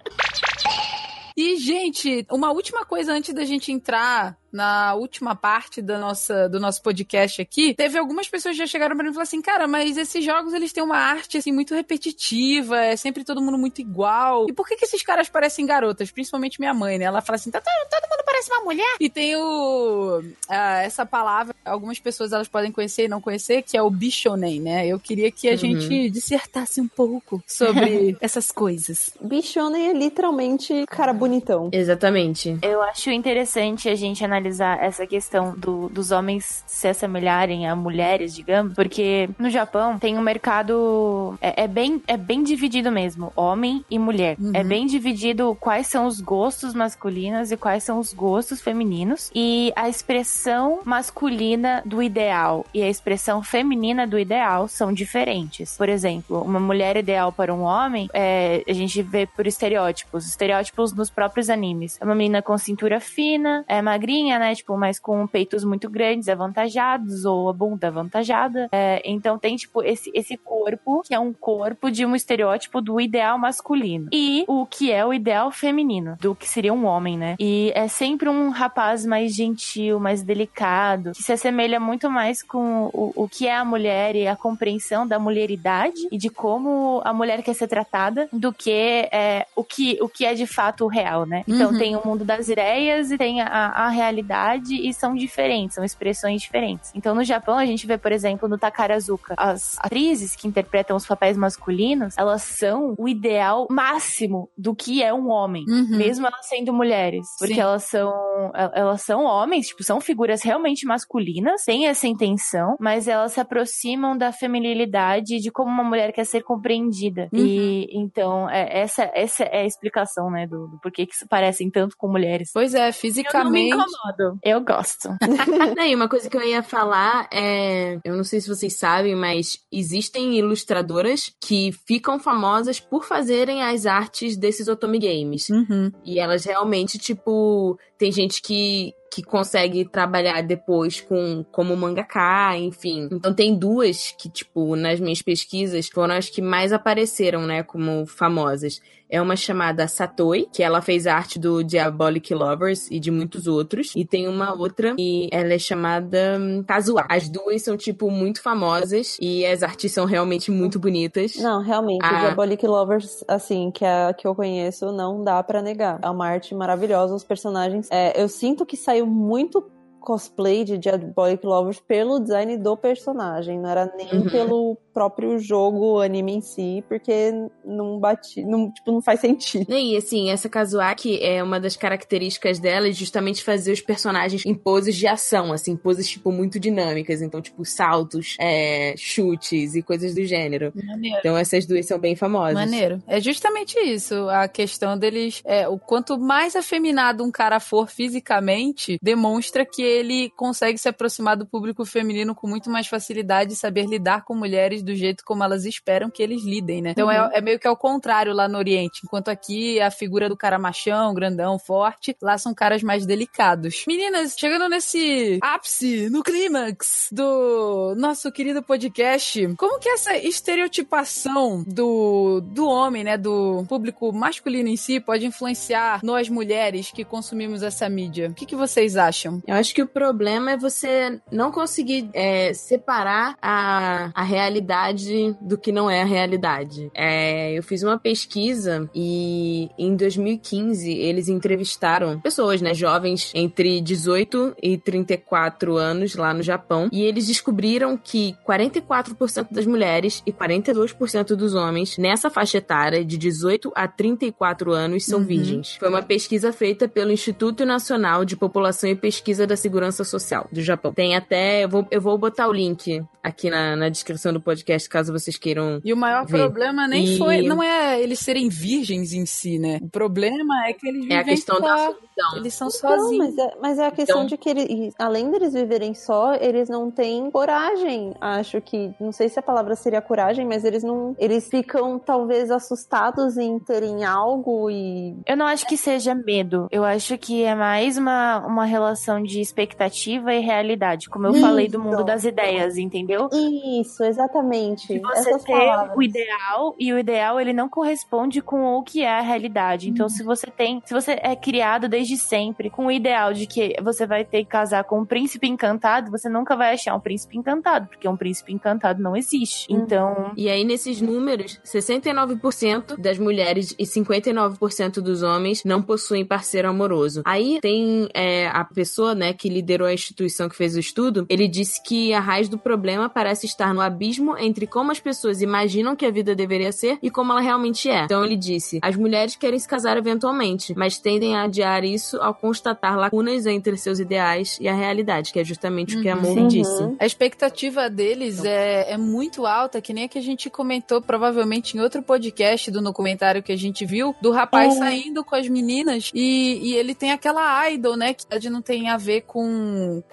E, gente, uma última coisa antes da gente entrar na última parte da nossa, do nosso podcast aqui, teve algumas pessoas que já chegaram pra mim e falaram assim, cara, mas esses jogos, eles têm uma arte, assim, muito repetitiva, é sempre todo mundo muito igual. E por que que esses caras parecem garotas? Principalmente minha mãe, né? Ela fala assim, tá, todo, todo mundo parece uma mulher. E tem o... ah, essa palavra, algumas pessoas, elas podem conhecer e não conhecer, que é o bichonem, né? Eu queria que a Uhum. gente dissertasse um pouco sobre essas coisas. Bichonen é literalmente cara bonitão. Exatamente. Eu acho interessante a gente analisar essa questão do- dos homens se assemelharem a mulheres, digamos, porque no Japão tem um mercado. É, é bem, é bem dividido mesmo, homem e mulher. Uhum. É bem dividido quais são os gostos masculinos e quais são os gostos femininos. E a expressão masculina do ideal e a expressão feminina do ideal são diferentes. Por exemplo, uma mulher ideal para um homem, é, a gente vê por estereótipos, estereótipos nos próprios animes. É uma menina com cintura fina, é magrinha, né? Tipo, mas com peitos muito grandes, avantajados, ou a bunda avantajada. É, então tem, tipo, esse, esse corpo, que é um corpo de um estereótipo do ideal masculino. E o que é o ideal feminino, do que seria um homem, né? E é sempre um rapaz mais gentil, mais delicado, que se assemelha muito mais com o, o que é a mulher e a compreensão da mulheridade e de como a mulher quer ser tratada do que é, o, que, o que é de fato o real, né? Então Uhum. tem o mundo das ideias e tem a, a realidade e são diferentes, são expressões diferentes. Então no Japão a gente vê, por exemplo, no Takarazuka, as atrizes que interpretam os papéis masculinos, elas são o ideal máximo do que é um homem Uhum. mesmo elas sendo mulheres, porque Sim. elas são el- elas são homens, tipo, são figuras realmente masculinas, têm essa intenção, mas elas se aproximam da feminilidade de como uma mulher quer ser compreendida. Uhum. E então é, essa essa é a explicação, né, do, do porquê que se parecem tanto com mulheres. Pois é, Eu não me fisicamente... incomodo. Eu gosto. Não, e uma coisa que eu ia falar é. Eu não sei se vocês sabem, mas existem ilustradoras que ficam famosas por fazerem as artes desses Otome Games. Uhum. E elas realmente, tipo, tem gente que, que consegue trabalhar depois com como mangaka, enfim. Então tem duas que, tipo, nas minhas pesquisas foram as que mais apareceram, né, como famosas. É uma chamada Satoi, que ela fez a arte do Diabolic Lovers e de muitos outros. E tem uma outra e ela é chamada hum, Kazuha. As duas são, tipo, muito famosas e as artes são realmente muito bonitas. Não, realmente, o Diabolic Lovers, assim, que é a que eu conheço, não dá pra negar. É uma arte maravilhosa, os personagens. É, eu sinto que saiu muito cosplay de Diabolic Lovers pelo design do personagem, não era nem Uhum. pelo próprio jogo, anime em si, porque não bate, não, tipo, não faz sentido. E assim, essa Kazuaki é uma das características dela é justamente fazer os personagens em poses de ação, assim, poses, tipo, muito dinâmicas. Então, tipo, saltos, é, chutes e coisas do gênero. Maneiro. Então, essas duas são bem famosas. Maneiro. É justamente isso. A questão deles. É, o quanto mais afeminado um cara for fisicamente, demonstra que ele consegue se aproximar do público feminino com muito mais facilidade e saber lidar com mulheres do jeito como elas esperam que eles lidem, né? Então Uhum. é, é meio que ao contrário lá no Oriente. Enquanto aqui é a figura do cara machão, grandão, forte, lá são caras mais delicados. Meninas, chegando nesse ápice, no clímax do nosso querido podcast, como que essa estereotipação do, do homem, né, do público masculino em si, pode influenciar nós mulheres que consumimos essa mídia? O que, que vocês acham? Eu acho que o problema é você não conseguir é, separar a, a realidade do que não é a realidade. É, eu fiz uma pesquisa e em 2015 eles entrevistaram pessoas, né, jovens entre 18 e 34 anos lá no Japão e eles descobriram que 44% das mulheres e 42% dos homens nessa faixa etária de 18 a 34 anos são Uhum. virgens. Foi uma pesquisa feita pelo Instituto Nacional de População e Pesquisa da Segurança Social do Japão. Tem até, eu vou, eu vou botar o link aqui na, na descrição do podcast caso vocês queiram E o maior Vê. problema nem E- foi, não é eles serem virgens em si, né? O problema é que eles vivem é a questão só, da solidão. eles são Não, sozinhos. mas é, mas é a questão Então- de que ele, e além deles viverem só, eles não têm coragem. Acho que, não sei se a palavra seria coragem, mas eles não, eles ficam talvez assustados em terem algo e Eu não acho que seja medo. Eu acho que é mais uma, uma relação de expectativa e realidade. Como eu Isso. falei do mundo das ideias, entendeu? isso, exatamente. De você Essas ter palavras. o ideal e o ideal ele não corresponde com o que é a realidade. Então, se você tem, se você é criado desde sempre com o ideal de que você vai ter que casar com um príncipe encantado, você nunca vai achar um príncipe encantado, porque um príncipe encantado não existe. Uhum. Então, E aí, nesses números, 69% das mulheres e 59% dos homens não possuem parceiro amoroso. Aí tem é, a pessoa, né, que liderou a instituição que fez o estudo, ele disse que a raiz do problema parece estar no abismo entre como as pessoas imaginam que a vida deveria ser e como ela realmente é. Então ele disse: as mulheres querem se casar eventualmente, mas tendem a adiar isso ao constatar lacunas entre seus ideais e a realidade, que é justamente o que a Amor Uhum. disse. A expectativa deles é, é muito alta, que nem a que a gente comentou provavelmente em outro podcast do documentário que a gente viu, do rapaz É. saindo com as meninas e, e ele tem aquela idol, né? Que não tem a ver com,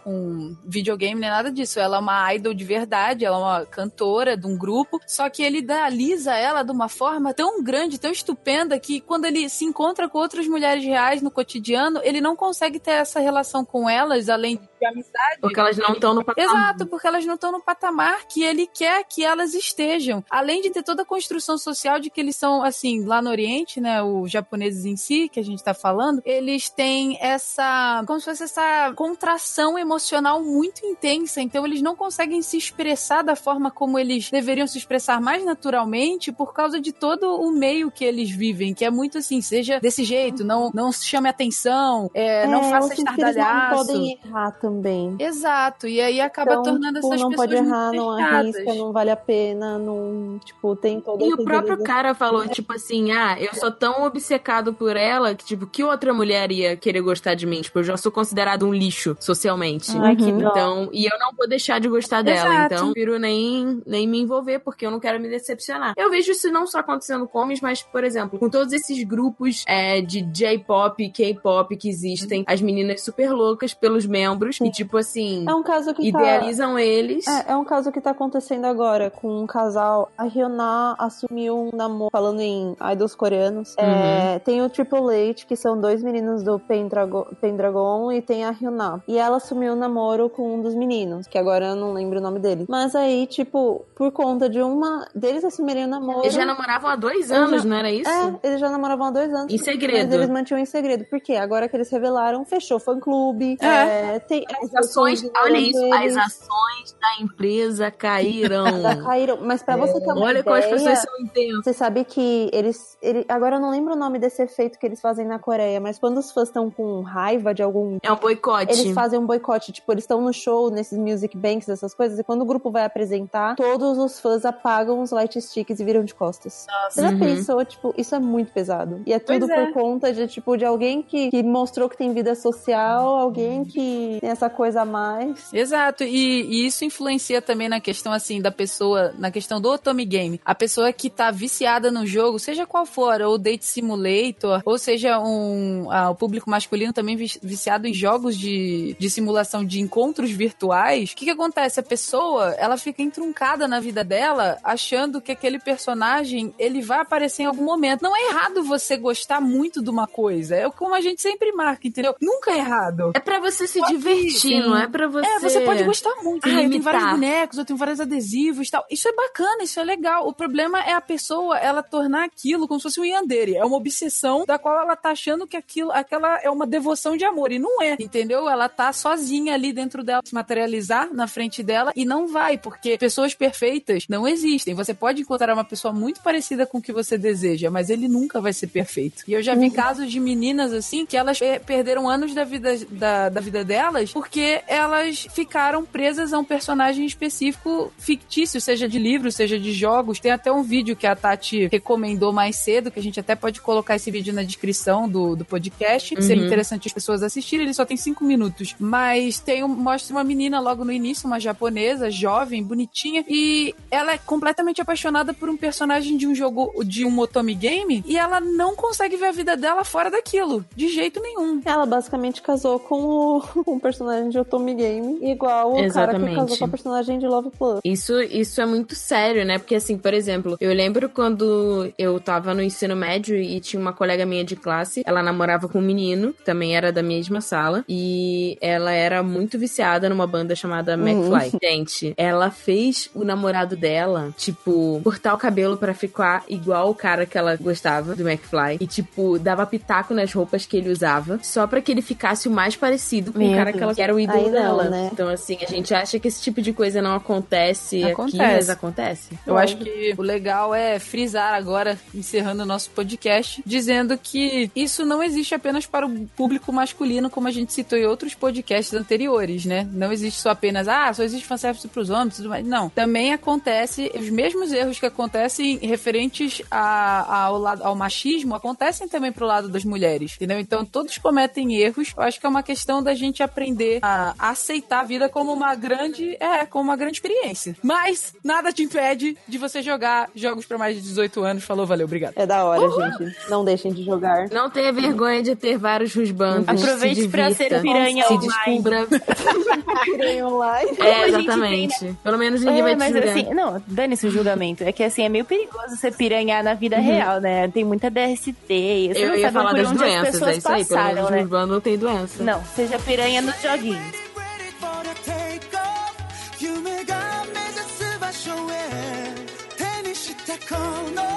com videogame nem nada disso. Ela é uma idol de verdade, ela é uma cantora de um grupo, só que ele idealiza ela de uma forma tão grande, tão estupenda, que quando ele se encontra com outras mulheres reais no cotidiano, ele não consegue ter essa relação com elas, além de amizade. Porque elas não estão no patamar. Exato, porque elas não estão no patamar que ele quer que elas estejam. Além de ter toda a construção social de que eles são, assim, lá no Oriente, né, os japoneses em si, que a gente tá falando, eles têm essa, como se fosse essa contração emocional muito intensa, então eles não conseguem se expressar da forma como eles deveriam se expressar mais naturalmente por causa de todo o meio que eles vivem, que é muito assim, seja desse jeito, não, não chame atenção, é, não É, faça eu sinto que eles não estardalhaço. podem errar também. Exato, e aí acaba Então, tornando tipo, essas não pessoas pode errar, muito não arrisca, não vale a pena, não, tipo, tem toda E o próprio cara falou, tipo assim, ah, eu sou tão obcecado por ela que, tipo, que outra mulher ia querer gostar de mim? Tipo, eu já sou considerado um lixo socialmente. ai, que Uhum. dó. Então, e eu não vou deixar de gostar dela. Exato. Então, eu prefiro nem, nem me envolver, porque eu não quero me decepcionar. Eu vejo isso não só acontecendo com homens, mas, por exemplo, com todos esses grupos é, de J-pop, K-pop que existem, as meninas super loucas pelos membros, e tipo assim, É um caso que tá... idealizam eles. É, é um caso que tá acontecendo agora com um casal. A Hyuna assumiu um namoro, falando em idols coreanos. É, tem o Triple H, que são dois meninos do Pendrago- Pendragon, e tem a Hyuna. E ela assumiu um namoro com um dos meninos, que agora eu não lembro o nome dele. Mas aí, tipo, por conta de uma. deles assumirem o namoro. Eles já namoravam há dois anos, não era isso? É, eles já namoravam há dois anos. Em segredo. Mas eles mantinham em segredo. Por quê? Agora que eles revelaram, fechou fã-clube. É. É, tem As ações, olha isso, as ações da empresa caíram. caíram. Mas pra você ter uma olha como as ideia, pessoas são intensas. Você sabe que eles, ele- Agora eu não lembro o nome desse efeito que eles fazem na Coreia, mas quando os fãs estão com raiva de algum. É um boicote. Eles fazem um boicote, tipo, eles estão no show, nesses music banks, essas coisas, e quando o grupo vai apresentar, todos os fãs apagam os light sticks e viram de costas. Você já Uhum. pensou, tipo, isso é muito pesado. E é tudo Pois é. por conta de, tipo, de alguém que, que mostrou que tem vida social, alguém que tem essa coisa a mais. Exato, e, e isso influencia também na questão, assim, da pessoa, na questão do Otome Game. A pessoa que tá viciada no jogo, seja qual for, ou Date Simulator, ou seja, um, ah, o público masculino também vi- viciado em jogos de, de, de simulação de encontros virtuais, o que, que acontece? A pessoa, ela fica entruncada na vida dela, achando que aquele personagem, ele vai aparecer em algum momento. Não é errado você gostar muito de uma coisa, é como a gente sempre marca, entendeu? Nunca é errado. É pra você se que, divertir, não é pra você. É, você pode gostar muito. Ah, eu tenho vários bonecos, eu tenho vários adesivos e tal. Isso é bacana, isso é legal. O problema é a pessoa, ela tornar aquilo como se fosse um yandere. É uma obsessão da qual ela tá achando que aquilo, aquela é uma devoção de amor. E não é, entendeu? Ela tá sozinha ali dentro dela, se materializar na frente dela e não vai, porque pessoas perfeitas não existem. Você pode encontrar uma pessoa muito parecida com o que você deseja, mas ele nunca vai ser perfeito. E eu já vi casos de meninas assim que elas pe- perderam anos da vida, da, da vida delas porque elas ficaram presas a um personagem específico fictício, seja de livro, seja de jogos. Tem até um vídeo que a Tati recomendou mais cedo, que a gente até pode colocar esse vídeo na descrição do, do podcast. Seria interessante as pessoas assistirem, ele só tem cinco minutos. Mas tem um, mostra uma menina logo no início, uma japonesa, jovem, bonitinha, e ela é completamente apaixonada por um personagem de um jogo, de um Otome Game, e ela não consegue ver a vida dela fora daquilo, de jeito nenhum. Ela basicamente casou com o, com o personagem de Otome Game, igual o cara que Exatamente. casou com a personagem de Love Plus. Isso, isso é muito sério, né? Porque, assim, por exemplo, eu lembro quando eu tava no ensino médio e tinha uma colega minha de classe, ela namorava com um menino, que também era da mesma sala, e ela era muito viciada numa banda chamada McFly. Gente, ela fez o namorado dela, tipo, cortar o cabelo pra ficar igual o cara que ela gostava, do McFly, e, tipo, dava pitaco nas roupas que ele usava, só pra que ele ficasse o mais parecido com Meu o cara que ela que era o ídolo Aí não, dela. né? Então, assim, a gente acha que esse tipo de coisa não acontece, aqui, Acontece. mas acontece. Eu acho que o legal é frisar agora, encerrando o nosso podcast, dizendo que isso não existe apenas para o público masculino, como a gente citou em outros podcasts anteriores, né? Não existe só apenas, ah, só existe fanservice para os homens e tudo mais. Não. Também acontece, os mesmos erros que acontecem referentes a- ao, lado, ao machismo, acontecem também pro lado das mulheres, entendeu? Então todos cometem erros. Eu acho que é uma questão da gente aprender a aceitar a vida como uma grande, é, como uma grande experiência. Mas nada te impede de você jogar jogos para mais de 18 anos. Falou, valeu, obrigado. É da hora, gente. Não deixem de jogar. Não tenha vergonha de ter vários rusbandos. Aproveite se pra ser piranha se é descubra. É online. É, exatamente. Tem, né? Pelo menos ninguém é, vai te mas, julgar. Assim, não, dane-se o julgamento. É que assim, é meio perigoso você piranhar na vida uhum. real, né? Tem muita DST. Você eu não ia falar das doenças, é isso aí. Passaram, pelo menos né? urbano não tem doença. Não, seja piranha nos joguinhos. On.